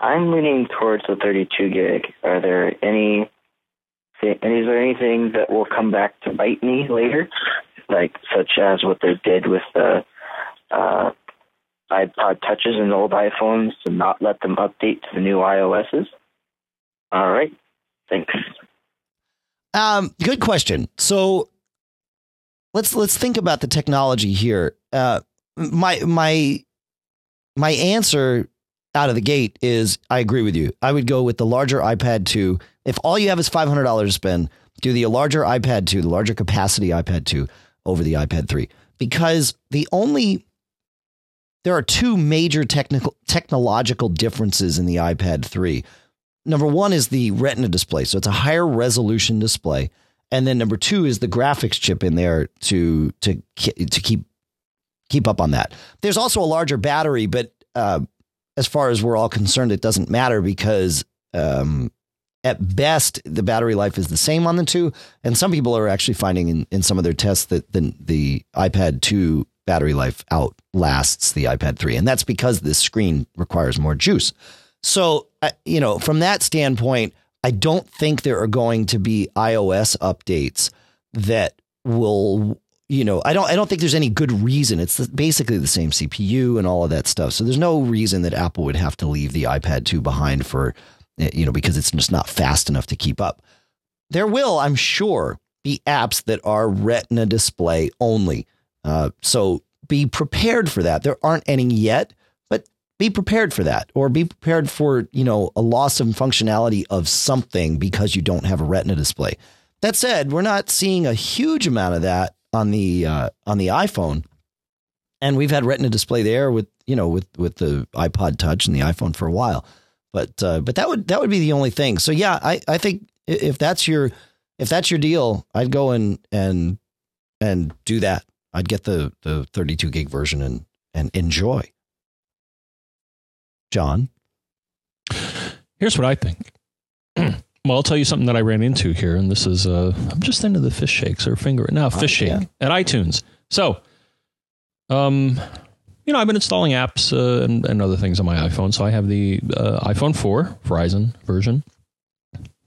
I'm leaning towards the 32 gig. Are there any, and is there anything that will come back to bite me later? Like, such as what they did with the uh, iPod touches and old iPhones to not let them update to the new iOSs? All right. Thanks. Um, good question. So let's let's think about the technology here. Uh, my my my answer out of the gate is I agree with you. I would go with the larger iPad 2. If all you have is $500 to spend, do the larger iPad 2, the larger capacity iPad 2 over the iPad 3 because the only there are two major technical technological differences in the iPad 3. Number 1 is the Retina display. So it's a higher resolution display and then number two is the graphics chip in there to to to keep keep up on that. There's also a larger battery, but uh, as far as we're all concerned, it doesn't matter because um, at best the battery life is the same on the two, and some people are actually finding in, in some of their tests that the, the iPad 2 battery life outlasts the iPad 3, and that's because this screen requires more juice. So, you know, from that standpoint, I don't think there are going to be iOS updates that will you know i don't i don't think there's any good reason. It's basically the same cpu and all of that stuff. So there's no reason that apple would have to leave the ipad 2 behind for eh, you know because it's just not fast enough to keep up. There will i'm sure be apps that are retina display only. Uh, so be prepared for that. There aren't any yet be prepared for that or be prepared for, you know, a loss of functionality of something because you don't have a retina display. That said, we're not seeing a huge amount of that on the uh, on the iPhone. And we've had retina display there with, you know, with with the iPod touch and the iPhone for a while. But uh, but that would that would be the only thing. So yeah, I I think if that's your if that's your deal, I'd go and and and do that. I'd get the the 32 gig version and and enjoy. John? Here's what I think. well, I'll tell you something that I ran into here, and this is uh, I'm just into the fish shakes or finger now fishing oh, yeah. at iTunes. So, um, you know, I've been installing apps uh, and, and, other things on my iPhone. So I have the uh, iPhone 4 Verizon version,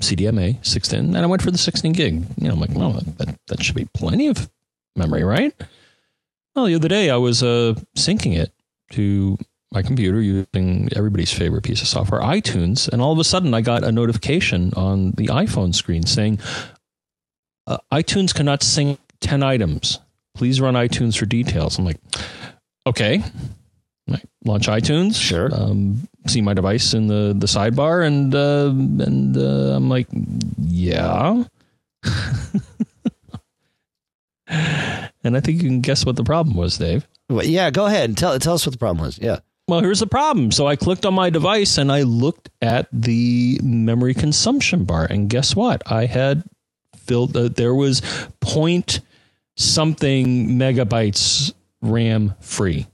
CDMA 16, and I went for the 16 gig. You know, I'm like, well, that, that should be plenty of memory, right? Well, the other day I was uh, syncing it to my computer using everybody's favorite piece of software, iTunes, and all of a sudden I got a notification on the iPhone screen saying uh, iTunes cannot sync 10 items. Please run iTunes for details. I'm like, okay. I launch iTunes. Sure. Um, see my device in the, the sidebar, and uh, and uh, I'm like, yeah. and I think you can guess what the problem was, Dave. Well, yeah, go ahead and tell tell us what the problem was. Yeah. Well, here's the problem. So I clicked on my device and I looked at the memory consumption bar, and guess what? I had filled. Uh, there was point something megabytes RAM free.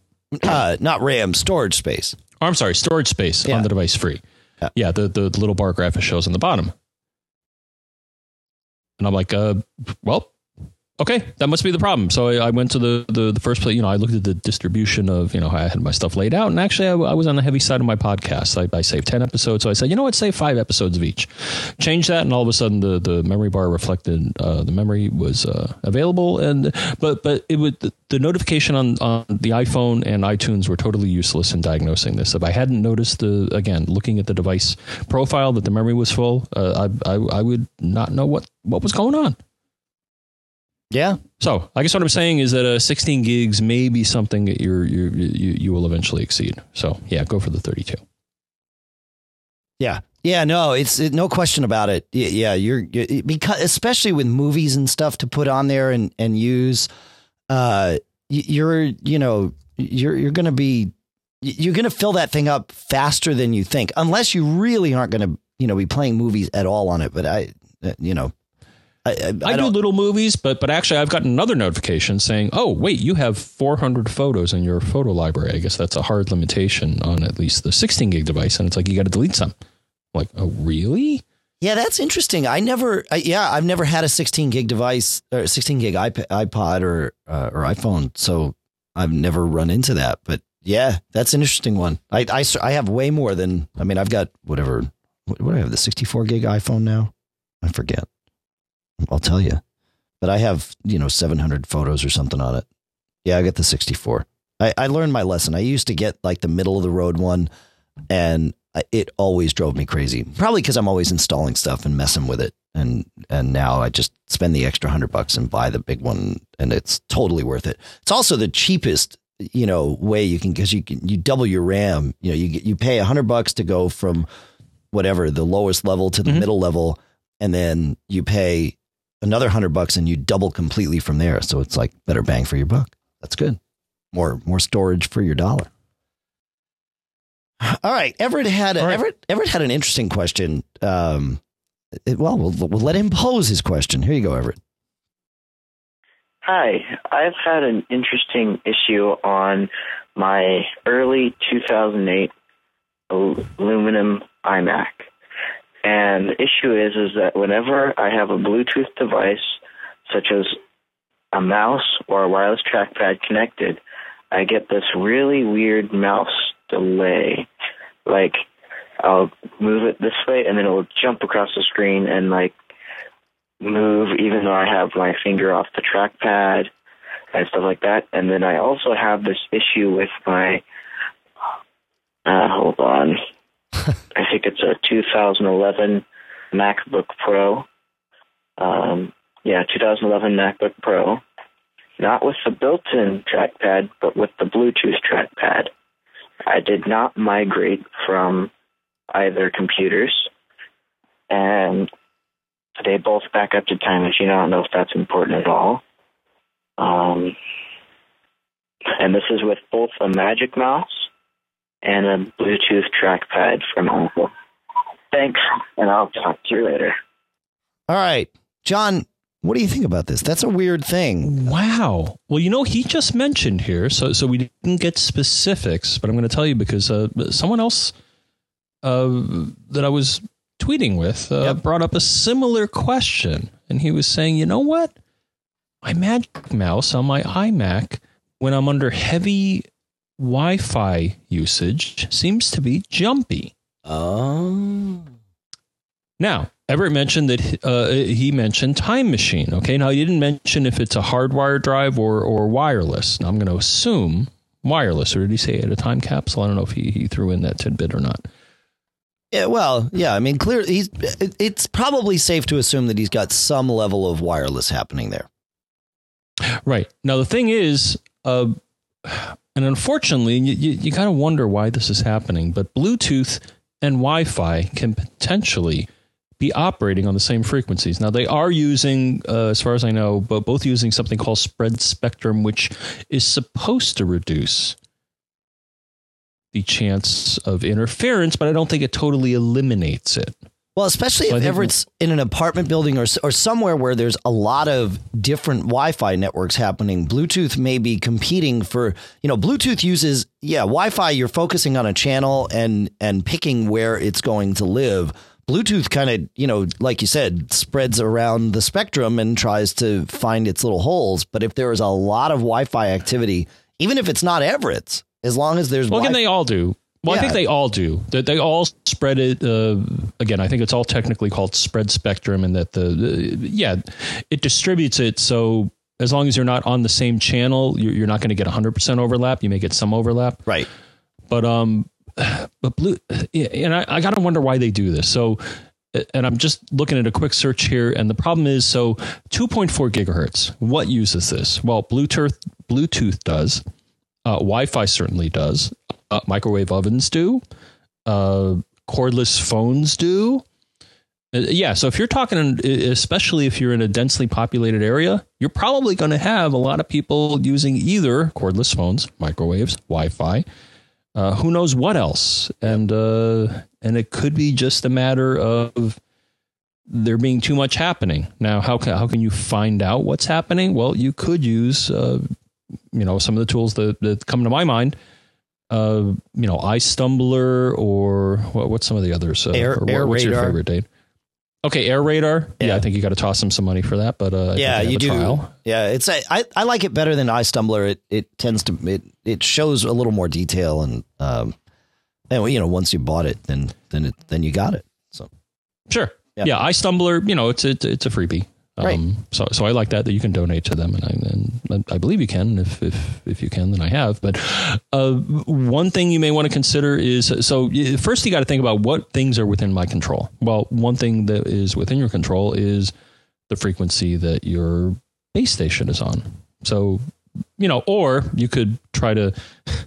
Uh, not RAM, storage space. Oh, I'm sorry, storage space yeah. on the device free. Yeah, yeah the, the little bar graph it shows on the bottom. And I'm like, uh, well, okay, that must be the problem. So I, I went to the, the, the first place. You know, I looked at the distribution of you know I had my stuff laid out, and actually I, I was on the heavy side of my podcast. I, I, saved ten episodes, so I said, you know what, save five episodes of each. Change that, and all of a sudden the, the memory bar reflected uh, the memory was uh, available, and but but it would the, the notification on on the iPhone and iTunes were totally useless in diagnosing this. If I hadn't noticed the again looking at the device profile that the memory was full, uh, I, I I would not know what what was going on. Yeah. So I guess what I'm saying is that uh, 16 gigs may be something that you're, you're, you you will eventually exceed. So yeah, go for the 32. Yeah. Yeah, no, it's it, no question about it. Yeah, you're, you're, because especially with movies and stuff to put on there and and use, uh, you're you know you're you're gonna be you're gonna fill that thing up faster than you think, unless you really aren't gonna you know be playing movies at all on it. But I, uh, you know, I, I, I do little movies, but but actually, I've gotten another notification saying, "Oh, wait, you have 400 photos in your photo library." I guess that's a hard limitation on at least the 16 gig device, and it's like you got to delete some. I'm like, oh, really? Yeah, that's interesting. I never, I, yeah, I've never had a 16 gig device or 16 gig iPod, iPod or uh, or iPhone, so I've never run into that. But yeah, that's an interesting one. I, I, I have way more than. I mean, I've got whatever. What, what do I have? The 64 gig iPhone now. I forget. I'll tell you. But I have, you know, 700 photos or something on it. Yeah, I get the 64. I, I learned my lesson. I used to get like the middle of the road one, and it always drove me crazy. Probably because I'm always installing stuff and messing with it. And and now I just spend the extra hundred bucks and buy the big one, and it's totally worth it. It's also the cheapest, you know, way you can because you can you double your RAM. You know, you you pay a hundred bucks to go from whatever the lowest level to the mm-hmm. middle level, and then you pay another hundred bucks and you double completely from there. So it's like better bang for your buck. That's good. More more storage for your dollar. All right, Everett had a, right. Everett Everett had an interesting question. Um, it, well, well, we'll let him pose his question. Here you go, Everett. Hi, I've had an interesting issue on my early 2008 aluminum iMac. And the issue is, is that whenever I have a Bluetooth device, such as a mouse or a wireless trackpad connected, I get this really weird mouse delay. Like, I'll move it this way and then it will jump across the screen and like move even though I have my finger off the trackpad and stuff like that. And then I also have this issue with my, uh, hold on. I think it's a 2011 MacBook Pro. Um, yeah, 2011 MacBook Pro. Not with the built in trackpad, but with the Bluetooth trackpad. I did not migrate from either computers, and they both back up to Time Machine. I don't know if that's important at all. Um, and this is with both a Magic Mouse and a Bluetooth trackpad from Apple. Thanks, and I'll talk to you later. All right, John. What do you think about this? That's a weird thing. Wow. Well, you know, he just mentioned here, so so we didn't get specifics, but I'm going to tell you because uh, someone else uh, that I was tweeting with uh, Yep. brought up a similar question, and he was saying, you know what, my Magic Mouse on my iMac, when I'm under heavy Wi-Fi usage, seems to be jumpy. Oh. Now, Everett mentioned that uh, he mentioned Time Machine. Okay, now he didn't mention if it's a hardwired drive or or wireless. Now I'm going to assume wireless, or did he say at a time capsule? I don't know if he, he threw in that tidbit or not. Yeah, well, yeah. I mean, clearly, He's. It's probably safe to assume that he's got some level of wireless happening there. Right now, the thing is, uh, and unfortunately, you, you, you kind of wonder why this is happening. But Bluetooth and Wi-Fi can potentially be operating on the same frequencies. Now they are using, uh, as far as I know, but both using something called spread spectrum, which is supposed to reduce the chance of interference, but I don't think it totally eliminates it. Well, especially So if Everett's in an apartment building or or somewhere where there's a lot of different Wi-Fi networks happening. Bluetooth may be competing for, you know, Bluetooth uses yeah, Wi-Fi you're focusing on a channel and and picking where it's going to live. Bluetooth kind of, you know, like you said, spreads around the spectrum and tries to find its little holes, but if there is a lot of Wi-Fi activity, even if it's not Everett's, as long as there's Well, again, Wi- they all do. Well, I think they all do. They, they all spread it. Uh, again, I think it's all technically called spread spectrum, and that the, the yeah, it distributes it. So as long as you're not on the same channel, you're, you're not going to get 100 percent overlap. You may get some overlap, right. but um, but blue, yeah, and I, I got to wonder why they do this. So. And I'm just looking at a quick search here, and the problem is so 2.4 gigahertz. What uses this? Well, Bluetooth Bluetooth does. Uh, Wi-Fi certainly does. Uh, microwave ovens do. Uh, cordless phones do. Uh, yeah, so if you're talking, especially if you're in a densely populated area, you're probably going to have a lot of people using either cordless phones, microwaves, Wi-Fi, uh, who knows what else, and uh, and it could be just a matter of there being too much happening. Now, how can how can you find out what's happening? Well, you could use uh, you know some of the tools that, that come to my mind uh you know iStumbler or what, what's some of the others uh, Air- Air what's your Radar. favorite date okay AirRadar yeah, Yeah. i think you got to toss them some money for that but uh yeah, you do. trial. Yeah, it's a, I, I like it better than iStumbler. It it tends to it it shows a little more detail and um and you know once you bought it then then it then you got it. So sure Yeah. yeah, iStumbler you know it's it's, it's a freebie um, Right. so so I like that that you can donate to them and I and I believe you can if if if you can then I have. But uh, one thing you may want to consider is so first you got to think about what things are within my control. Well one thing that is within your control is the frequency that your base station is on. So you know or you could try to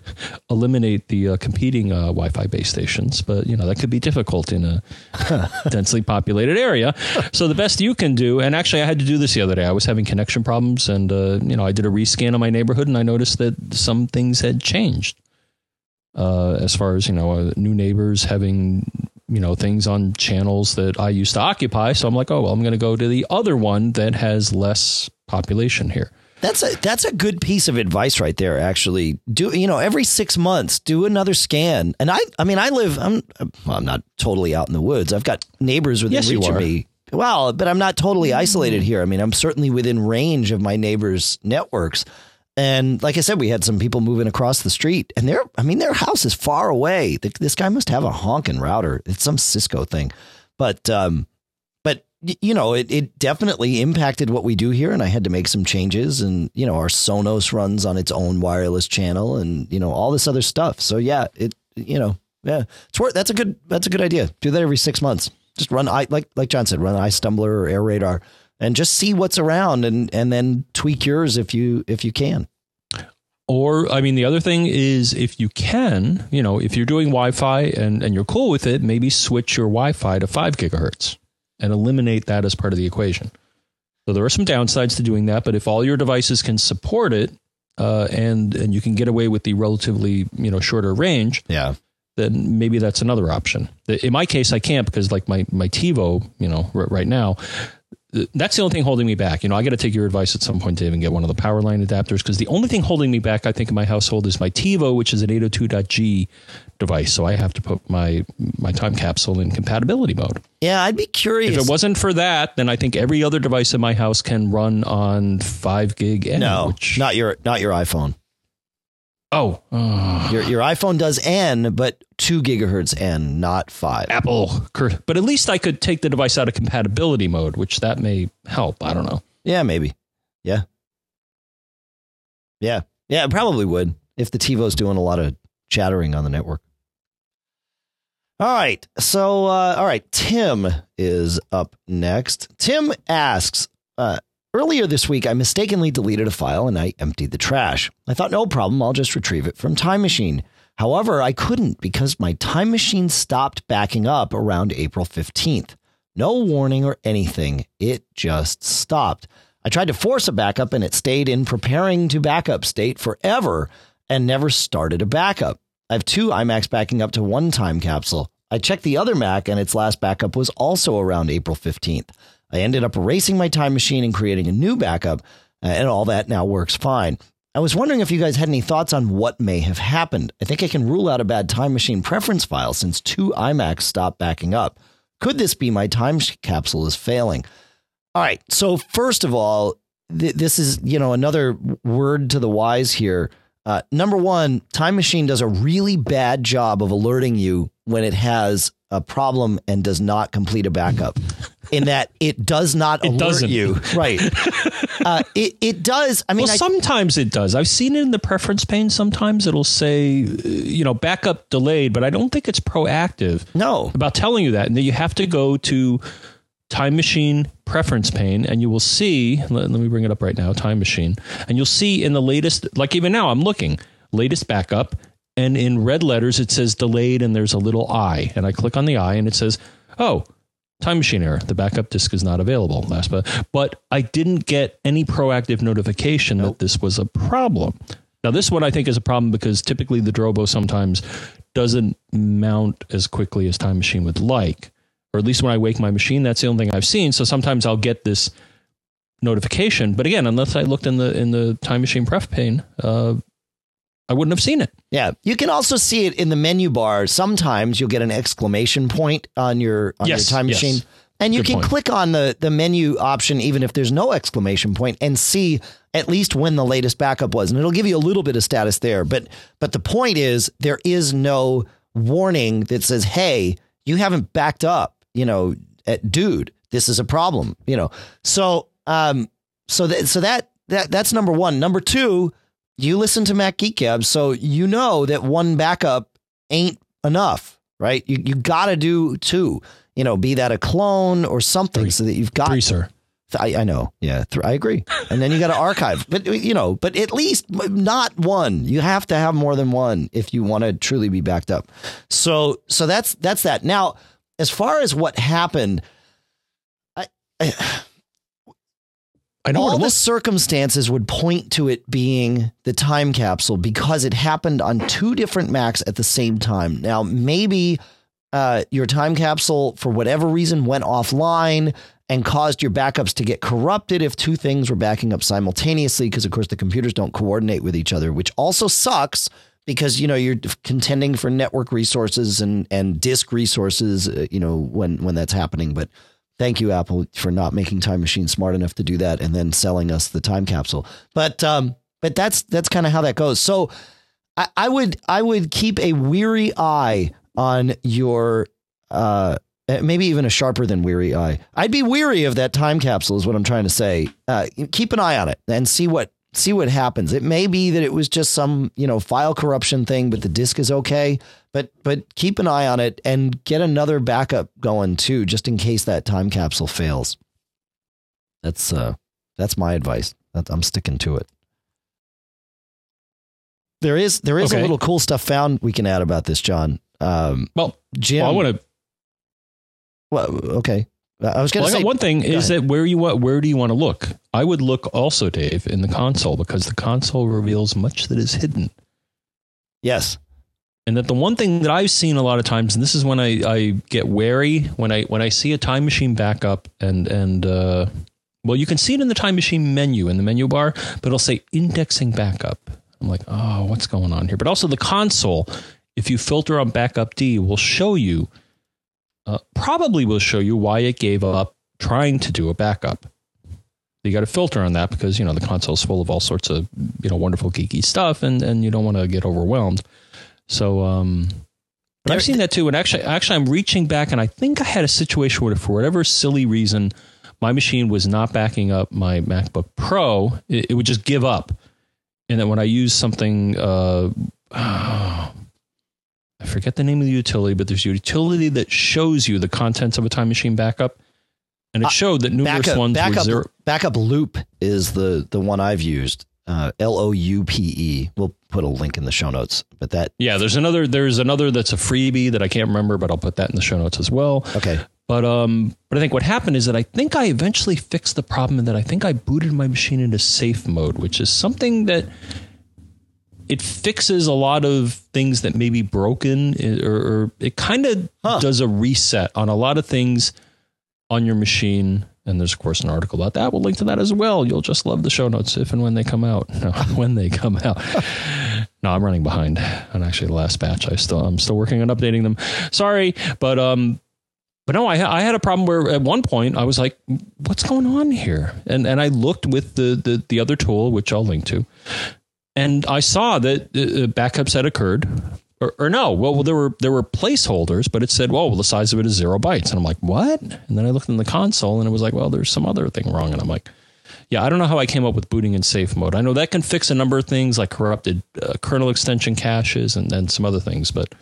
eliminate the uh, competing uh, wi-fi base stations but you know that could be difficult in a densely populated area. So the best you can do and actually i had to do this the other day. I was having connection problems and uh, you know i did a rescan of my neighborhood and i noticed that some things had changed. Uh, as far as you know uh, new neighbors having you know things on channels that i used to occupy. So i'm like oh well i'm going to go to the other one that has less population here That's a that's a good piece of advice right there. Actually, do you know every six months do another scan? And I I mean I live I'm well, I'm not totally out in the woods. I've got neighbors within Yes, reach of me. Well, but I'm not totally isolated here. I mean, I'm certainly within range of my neighbors' networks. And like I said, we had some people moving across the street, and their I mean their house is far away. This guy must have a honking router. It's some Cisco thing, but um, you know it, it definitely impacted what we do here and i had to make some changes and you know our sonos runs on its own wireless channel and you know all this other stuff. So yeah it you know yeah it's worth that's a good that's a good idea. Do that every six months. Just run i like like john said run iStumbler or AirRadar and just see what's around and and then tweak yours if you if you can. Or, I mean, the other thing is if you can, you know, if you're doing Wi Fi and, and you're cool with it, maybe switch your Wi Fi to five gigahertz and eliminate that as part of the equation. So there are some downsides to doing that, but if all your devices can support it uh, and and you can get away with the relatively you know shorter range, yeah then maybe that's another option. In my case, I can't because like my my TiVo, you know, r- right now, that's the only thing holding me back. You know, I got to take your advice at some point, Dave, and get one of the power line adapters because the only thing holding me back, I think, in my household is my TiVo, which is an 802.g device. So I have to put my my time capsule in compatibility mode. yeah i'd be curious If it wasn't for that, then I think every other device in my house can run on five gig. N, no which, not your not your iphone oh, uh, your your iphone does n but two gigahertz n not five Apple. But at least I could take the device out of compatibility mode, which that may help. I don't know. Yeah, maybe. Yeah. Yeah. Yeah, it probably would if the TiVo's doing a lot of chattering on the network. All right. So, uh, all right. Tim is up next. Tim asks uh, Earlier this week, I mistakenly deleted a file and I emptied the trash. I thought, no problem. I'll just retrieve it from Time Machine. However, I couldn't because my Time Machine stopped backing up around April 15th. No warning or anything. It just stopped. I tried to force a backup and it stayed in preparing to backup state forever and never started a backup. I have two iMacs backing up to one time capsule. I checked the other Mac and its last backup was also around April 15th. I ended up erasing my time machine and creating a new backup, uh, and all that now works fine. I was wondering if you guys had any thoughts on what may have happened. I think I can rule out a bad time machine preference file since two iMacs stopped backing up. Could this be my time capsule is failing? All right. So first of all, th- this is you know another word to the wise here. Uh, number one, Time Machine does a really bad job of alerting you when it has a problem and does not complete a backup. In that it does not It alert doesn't. you, right? uh, it it does. I mean, well, I- sometimes it does. I've seen it in the preference pane. Sometimes it'll say, uh, you know, backup delayed, but I don't think it's proactive no, about telling you that. And then you have to go to Time Machine preference pane, and you will see. Let, let me bring it up right now. Time Machine, and you'll see in the latest, like even now, I'm looking latest backup, and in red letters it says delayed, and there's a little I, and I click on the I, and it says, oh. Time machine error. The backup disk is not available. Last but but I didn't get any proactive notification that this was a problem. Now this one I think is a problem because typically the Drobo sometimes doesn't mount as quickly as Time Machine would like, or at least when I wake my machine, that's the only thing I've seen. So sometimes I'll get this notification, but again, unless I looked in the in the Time Machine pref pane, uh, I wouldn't have seen it. Yeah, you can also see it in the menu bar. Sometimes you'll get an exclamation point on your on Yes, your time yes. machine, and you Good can point. click on the the menu option even if there's no exclamation point and see at least when the latest backup was, and it'll give you a little bit of status there. But but the point is there is no warning that says, "Hey, you haven't backed up." You know, at, dude, this is a problem. You know, so um, so that so that that that's number one. Number two you listen to Mac Geek Gab, so you know that one backup ain't enough, right? You you got to do two. You know, be that a clone or something, Three. so that you've got. Three, sir. I, I know, yeah, th- I agree. And then you got to archive, but you know, but at least not one. You have to have more than one if you want to truly be backed up. So so that's that's that. Now, as far as what happened, I, I I know all the circumstances would point to it being the time capsule because it happened on two different Macs at the same time. Now, maybe uh, your time capsule for whatever reason went offline and caused your backups to get corrupted if two things were backing up simultaneously because of course the computers don't coordinate with each other which also sucks because you know you're contending for network resources and and disk resources uh, you know when when that's happening but thank you apple for not making time machine smart enough to do that and then selling us the time capsule. But um but that's that's kind of how that goes. So I, I would i would keep a weary eye on your uh maybe even a sharper than weary eye. I'd be weary of that time capsule is what i'm trying to say. Uh keep an eye on it and see what see what happens. It may be that it was just some, you know, file corruption thing, but the disk is okay. But but keep an eye on it and get another backup going too, just in case that time capsule fails. That's uh that's my advice. I'm sticking to it. There is there is okay. a little cool stuff found we can add about this, John. Um, well, Jim, well, I want to. Well, okay. I was going to well, say one thing is ahead. that where you want where do you want to look? I would look also, Dave, in the console because the console reveals much that is hidden. Yes. And that the one thing that I've seen a lot of times, and this is when I, I get wary when I when I see a time machine backup and and uh, well, you can see it in the time machine menu in the menu bar, but it'll say indexing backup. I'm like, oh, what's going on here? But also the console, if you filter on backupd, will show you uh, probably will show you why it gave up trying to do a backup. You got to filter on that because you know the console is full of all sorts of you know wonderful geeky stuff, and and you don't want to get overwhelmed. So um, I've seen that too. And actually, actually, I'm reaching back, and I think I had a situation where, for whatever silly reason, my machine was not backing up my MacBook Pro. It, it would just give up, and then when I use something, uh, oh, I forget the name of the utility, but there's a utility that shows you the contents of a time machine backup. And it uh, showed that numerous backup, ones backup, were zero. BackupLoupe is the the one I've used. Uh, L O U P E. We'll put a link in the show notes. But that yeah, there's another there's another that's a freebie that I can't remember, but I'll put that in the show notes as well. Okay. But um, but I think what happened is that I think I eventually fixed the problem, and that I think I booted my machine into safe mode, which is something that it fixes a lot of things that may be broken or, or it kind of huh. does a reset on a lot of things on your machine. And there's of course an article about that. We'll link to that as well. You'll just love the show notes if and when they come out. No, when they come out. No i'm running behind on actually the last batch. I still i'm still working on updating them. Sorry but um but no, I, I had a problem where at one point I was like, "What's going on here?" And and I looked with the the, the other tool, which I'll link to, and I saw that uh, backups had occurred. Or, or, no, well, there were there were placeholders, but it said, "Well, well, the size of it is zero bytes," and I'm like, "What?" And then I looked in the console, and it was like, "Well, there's some other thing wrong," and I'm like, "Yeah, I don't know how I came up with booting in safe mode. I know that can fix a number of things like corrupted uh, kernel extension caches and then some other things, but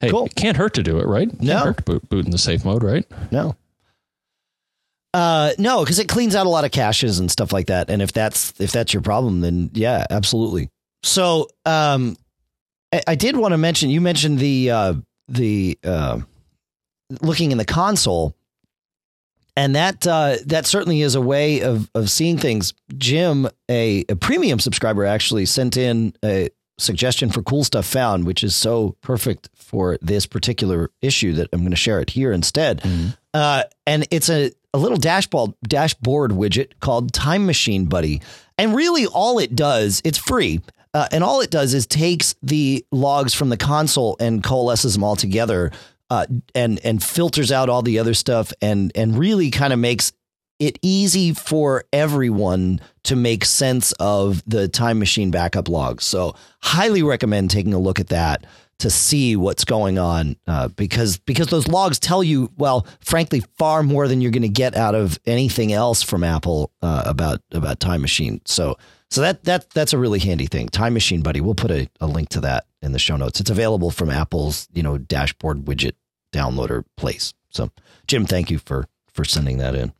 hey, cool. it can't hurt to do it, right? It no, hurt to boot, boot in the safe mode, right? No, uh, no, because it cleans out a lot of caches and stuff like that. And if that's if that's your problem, then yeah, absolutely. So, um, I, I did want to mention. You mentioned the uh, the uh, looking in the console, and that uh, that certainly is a way of of seeing things. Jim, a, a premium subscriber, actually sent in a suggestion for cool stuff found, which is so perfect for this particular issue that I'm going to share it here instead. Mm-hmm. Uh, and it's a a little dashboard dashboard widget called Time Machine Buddy. And really all it does, it's free. Uh, and all it does is takes the logs from the console and coalesces them all together uh, and and filters out all the other stuff and and really kind of makes it easy for everyone to make sense of the time machine backup logs. So highly recommend taking a look at that to see what's going on uh, because because those logs tell you well frankly far more than you're going to get out of anything else from Apple uh, about about Time Machine. So so that that that's a really handy thing. Time Machine buddy we'll put a, a link to that in the show notes. It's available from Apple's you know dashboard widget downloader place. So Jim thank you for for sending that in.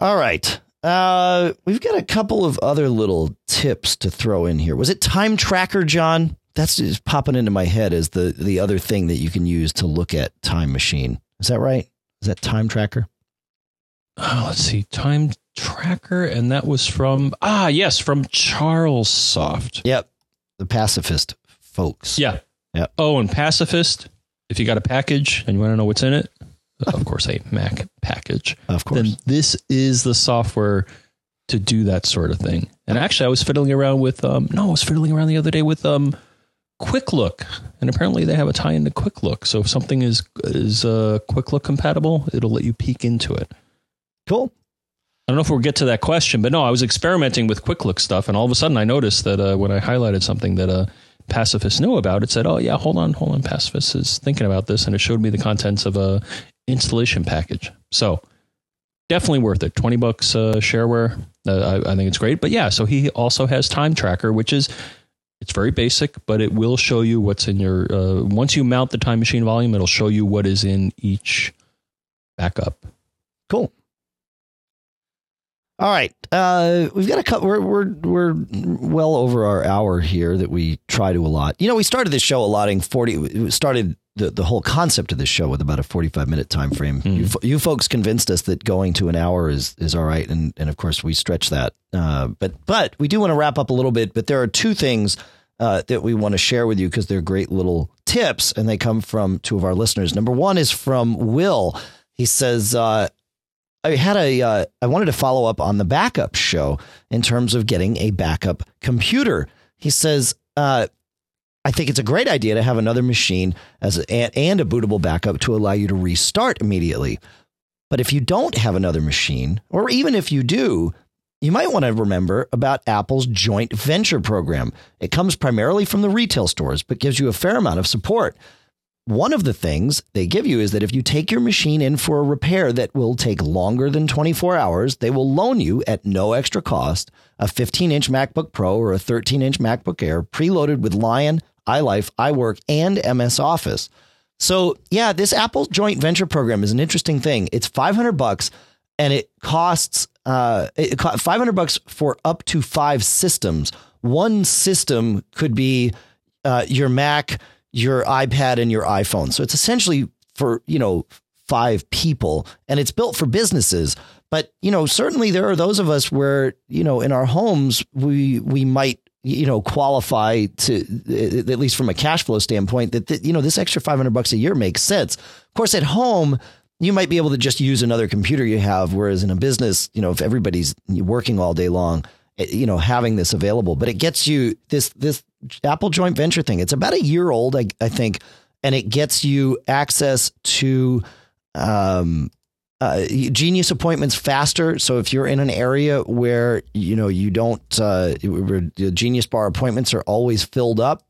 All right. Uh, we've got a couple of other little tips to throw in here. Was it time tracker John that's just popping into my head as the the other thing that you can use to look at Time Machine. Is that right? Is that Time Tracker? Oh, let's see, Time Tracker, and that was from ah yes, from CharlesSoft. Yep, the pacifist folks. Yeah, Yep. Oh, and Pacifist, if you got a package and you want to know what's in it, of course, a Mac package. Of course. Then this is the software to do that sort of thing. And actually, I was fiddling around with, um, no, I was fiddling around the other day with um, Quick Look, and apparently they have a tie into Quick Look. So if something is is uh, Quick Look compatible, it'll let you peek into it. Cool. I don't know if we'll get to that question, but no, I was experimenting with quick look stuff, and all of a sudden I noticed that uh, when I highlighted something that a pacifist knew about, it said, "Oh yeah, hold on, hold on, pacifist is thinking about this," and it showed me the contents of a installation package. So definitely worth it. Twenty bucks uh, shareware. Uh, I, I think it's great. But yeah, so he also has time tracker, which is it's very basic, but it will show you what's in your. Uh, once you mount the time machine volume, it'll show you what is in each backup. Cool. All right, uh, we've got a couple. We're we're we're well over our hour here that we try to allot. You know, we started this show allotting forty. Started the the whole concept of this show with about a forty five minute time frame. Mm. You, fo- you folks convinced us that going to an hour is is all right, and and of course we stretch that. Uh, but but we do want to wrap up a little bit. But there are two things uh, that we want to share with you because they're great little tips, and they come from two of our listeners. Number one is from Will. He says. Uh, I had a. Uh, I wanted to follow up on the backup show in terms of getting a backup computer. He says, uh, I think it's a great idea to have another machine as a, and, a bootable backup to allow you to restart immediately. But if you don't have another machine, or even if you do, you might want to remember about Apple's joint venture program. It comes primarily from the retail stores, but gives you a fair amount of support one of the things they give you is that if you take your machine in for a repair that will take longer than 24 hours, they will loan you at no extra cost a 15 inch MacBook Pro or a 13 inch MacBook Air preloaded with Lion, iLife, iWork, and MS Office. So, yeah, this Apple joint venture program is an interesting thing. It's 500 bucks and it costs uh, it costs 500 bucks for up to five systems. One system could be uh, your Mac, your iPad and your iPhone. So it's essentially for, you know, five people and it's built for businesses. But, you know, certainly there are those of us where, you know, in our homes, we, we might, you know, qualify to, at least from a cash flow standpoint, that, you know, this extra 500 bucks a year makes sense. Of course, at home, you might be able to just use another computer you have. Whereas in a business, you know, if everybody's working all day long, you know, having this available, but it gets you this, this Apple joint venture thing. It's about a year old, I, I think, and it gets you access to um, uh, genius appointments faster. So if you're in an area where you know you don't, uh, the Genius Bar appointments are always filled up,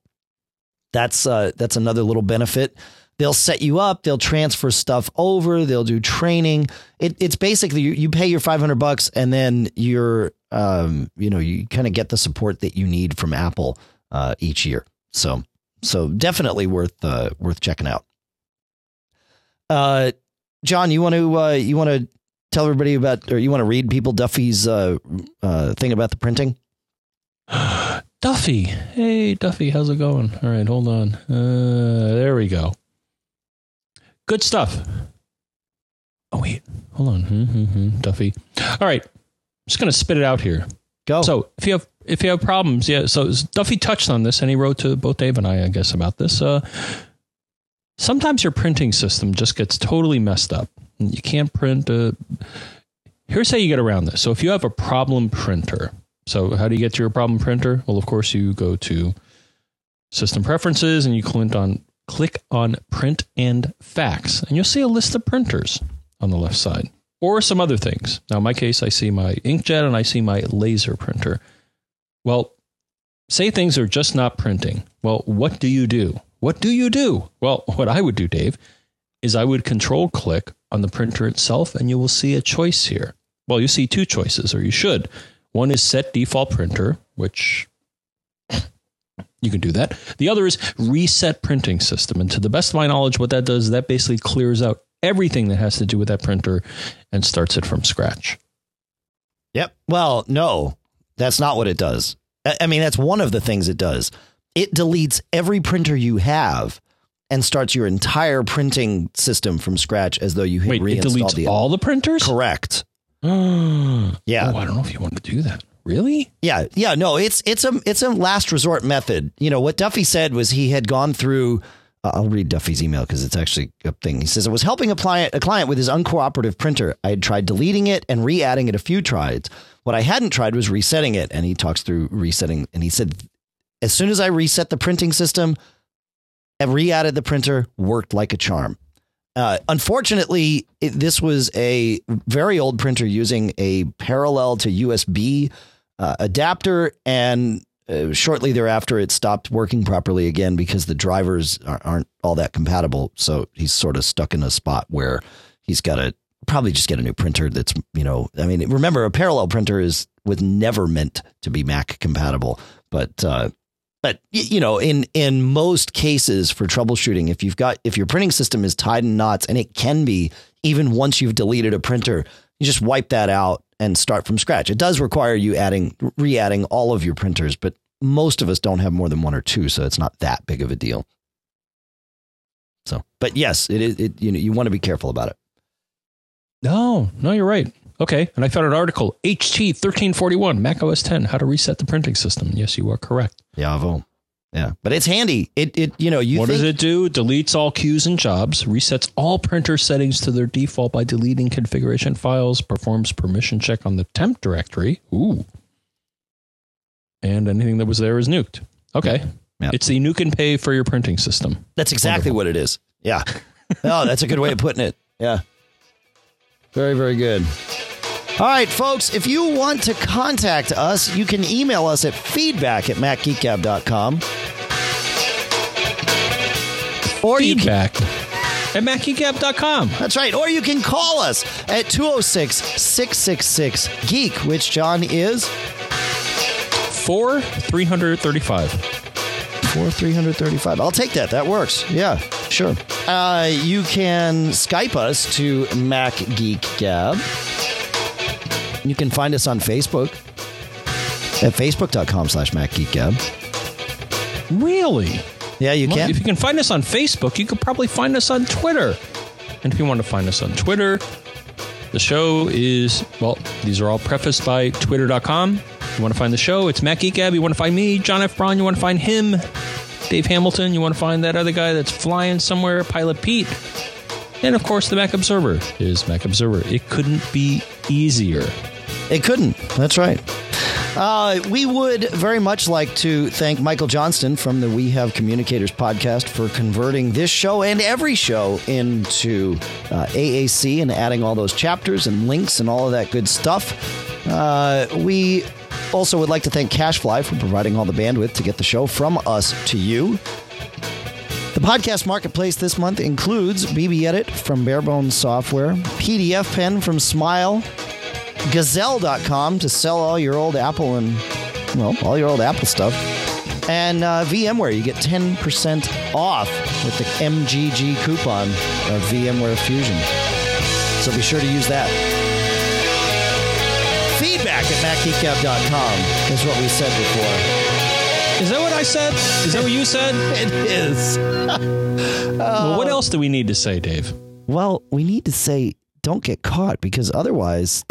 that's uh, that's another little benefit. They'll set you up. They'll transfer stuff over. They'll do training. It, it's basically you, you pay your 500 bucks and then you're, um, you know, you kind of get the support that you need from Apple uh, each year. So, so definitely worth uh, worth checking out. Uh, John, you want to uh, you want to tell everybody about, or you want to read people Duffy's uh, uh, thing about the printing? Duffy. Hey, Duffy, how's it going? All right, hold on. Uh, there we go. Good stuff. Oh, wait, hold on. Mm-hmm, Duffy. All right, I'm just going to spit it out here. Go. So if you have if you have problems, yeah. So Duffy touched on this, and he wrote to both Dave and I, I guess, about this. Uh, sometimes your printing system just gets totally messed up. You can't print. Uh, here's how you get around this. So if you have a problem printer, so how do you get to your problem printer? Well, of course, you go to System Preferences and you click on click on Print and Fax, and you'll see a list of printers on the left side or some other things. Now, in my case, I see my inkjet and I see my laser printer. Well, say things are just not printing. Well, what do you do? What do you do? Well, what I would do, Dave, is I would control click on the printer itself and you will see a choice here. Well, you see two choices, or you should. One is set default printer, which you can do that. The other is reset printing system. And to the best of my knowledge, what that does that basically clears out everything that has to do with that printer and starts it from scratch. Yep. Well, no, that's not what it does. I mean, that's one of the things it does. It deletes every printer you have and starts your entire printing system from scratch as though you had Wait, it reinstalled deletes the all the printers? Correct. yeah. Yeah. Oh, I don't know if you want to do that. Really? Yeah, yeah, no, it's it's a it's a last resort method. You know what Duffy said was he had gone through. Uh, I'll read Duffy's email because it's actually a thing. He says I was helping a client a client with his uncooperative printer. I had tried deleting it and re-adding it a few tries. What I hadn't tried was resetting it. And he talks through resetting. And he said as soon as I reset the printing system, and re-added the printer, worked like a charm. Uh, unfortunately, it, this was a very old printer using a parallel to USB uh, adapter, and uh, shortly thereafter, it stopped working properly again because the drivers are, aren't all that compatible. So he's sort of stuck in a spot where he's got to probably just get a new printer. That's you know, I mean, remember a parallel printer is was never meant to be Mac compatible, but uh, but you know, in in most cases for troubleshooting, if you've got if your printing system is tied in knots, and it can be even once you've deleted a printer, you just wipe that out and start from scratch. It does require you adding re-adding all of your printers, but most of us don't have more than one or two, so it's not that big of a deal. So, but yes, it is. It, you know, you want to be careful about it. No, no, you're right. Okay, and I found an article HT 1341 Mac OS 10 How to Reset the Printing System. Yes, you are correct. Yeah, Avo. Yeah, but it's handy. It it you know you. What think, does it do? Deletes all queues and jobs, resets all printer settings to their default by deleting configuration files, performs permission check on the temp directory. Ooh. And anything that was there is nuked. Okay. Yeah. It's the nuke and pay for your printing system. That's exactly what it is. Yeah. oh, that's a good way of putting it. Yeah. Very, very good. All right, folks, if you want to contact us, you can email us at feedback at macgeekgab.com. Or you can, Feedback at MacGeekGab.com. that's right. Or you can call us at 206 666 Geek, which John is For 335. for 335. I'll take that. That works. Yeah, sure. Uh, you can Skype us to Mac Geek Gab. You can find us on Facebook at facebook.com slash Mac Geek Gab. Really? Yeah, you Well, can. If you can find us on Facebook, you could probably find us on Twitter. And if you want to find us on Twitter, the show is, well, these are all prefaced by twitter.com. If you want to find the show, it's MacGeekGab. You want to find me, John F. Braun. You want to find him, Dave Hamilton. You want to find that other guy that's flying somewhere, Pilot Pete. And of course, the Mac Observer is Mac Observer. It couldn't be easier. It couldn't. That's right. Uh, we would very much like to thank Michael Johnston from the We Have Communicators podcast for converting this show and every show into uh, AAC and adding all those chapters and links and all of that good stuff. Uh, we also would like to thank CacheFly for providing all the bandwidth to get the show from us to you. The podcast marketplace this month includes BB Edit from Barebones Software, PDF Pen from Smile, Gazelle.com to sell all your old Apple and, well, all your old Apple stuff. And uh, VMware, you get 10% off with the MGG coupon of VMware Fusion. So be sure to use that. Feedback at MacGeekGab.com is what we said before. Is that what I said? Is that what you said? It is. well, what else do we need to say, Dave? Well, we need to say don't get caught because otherwise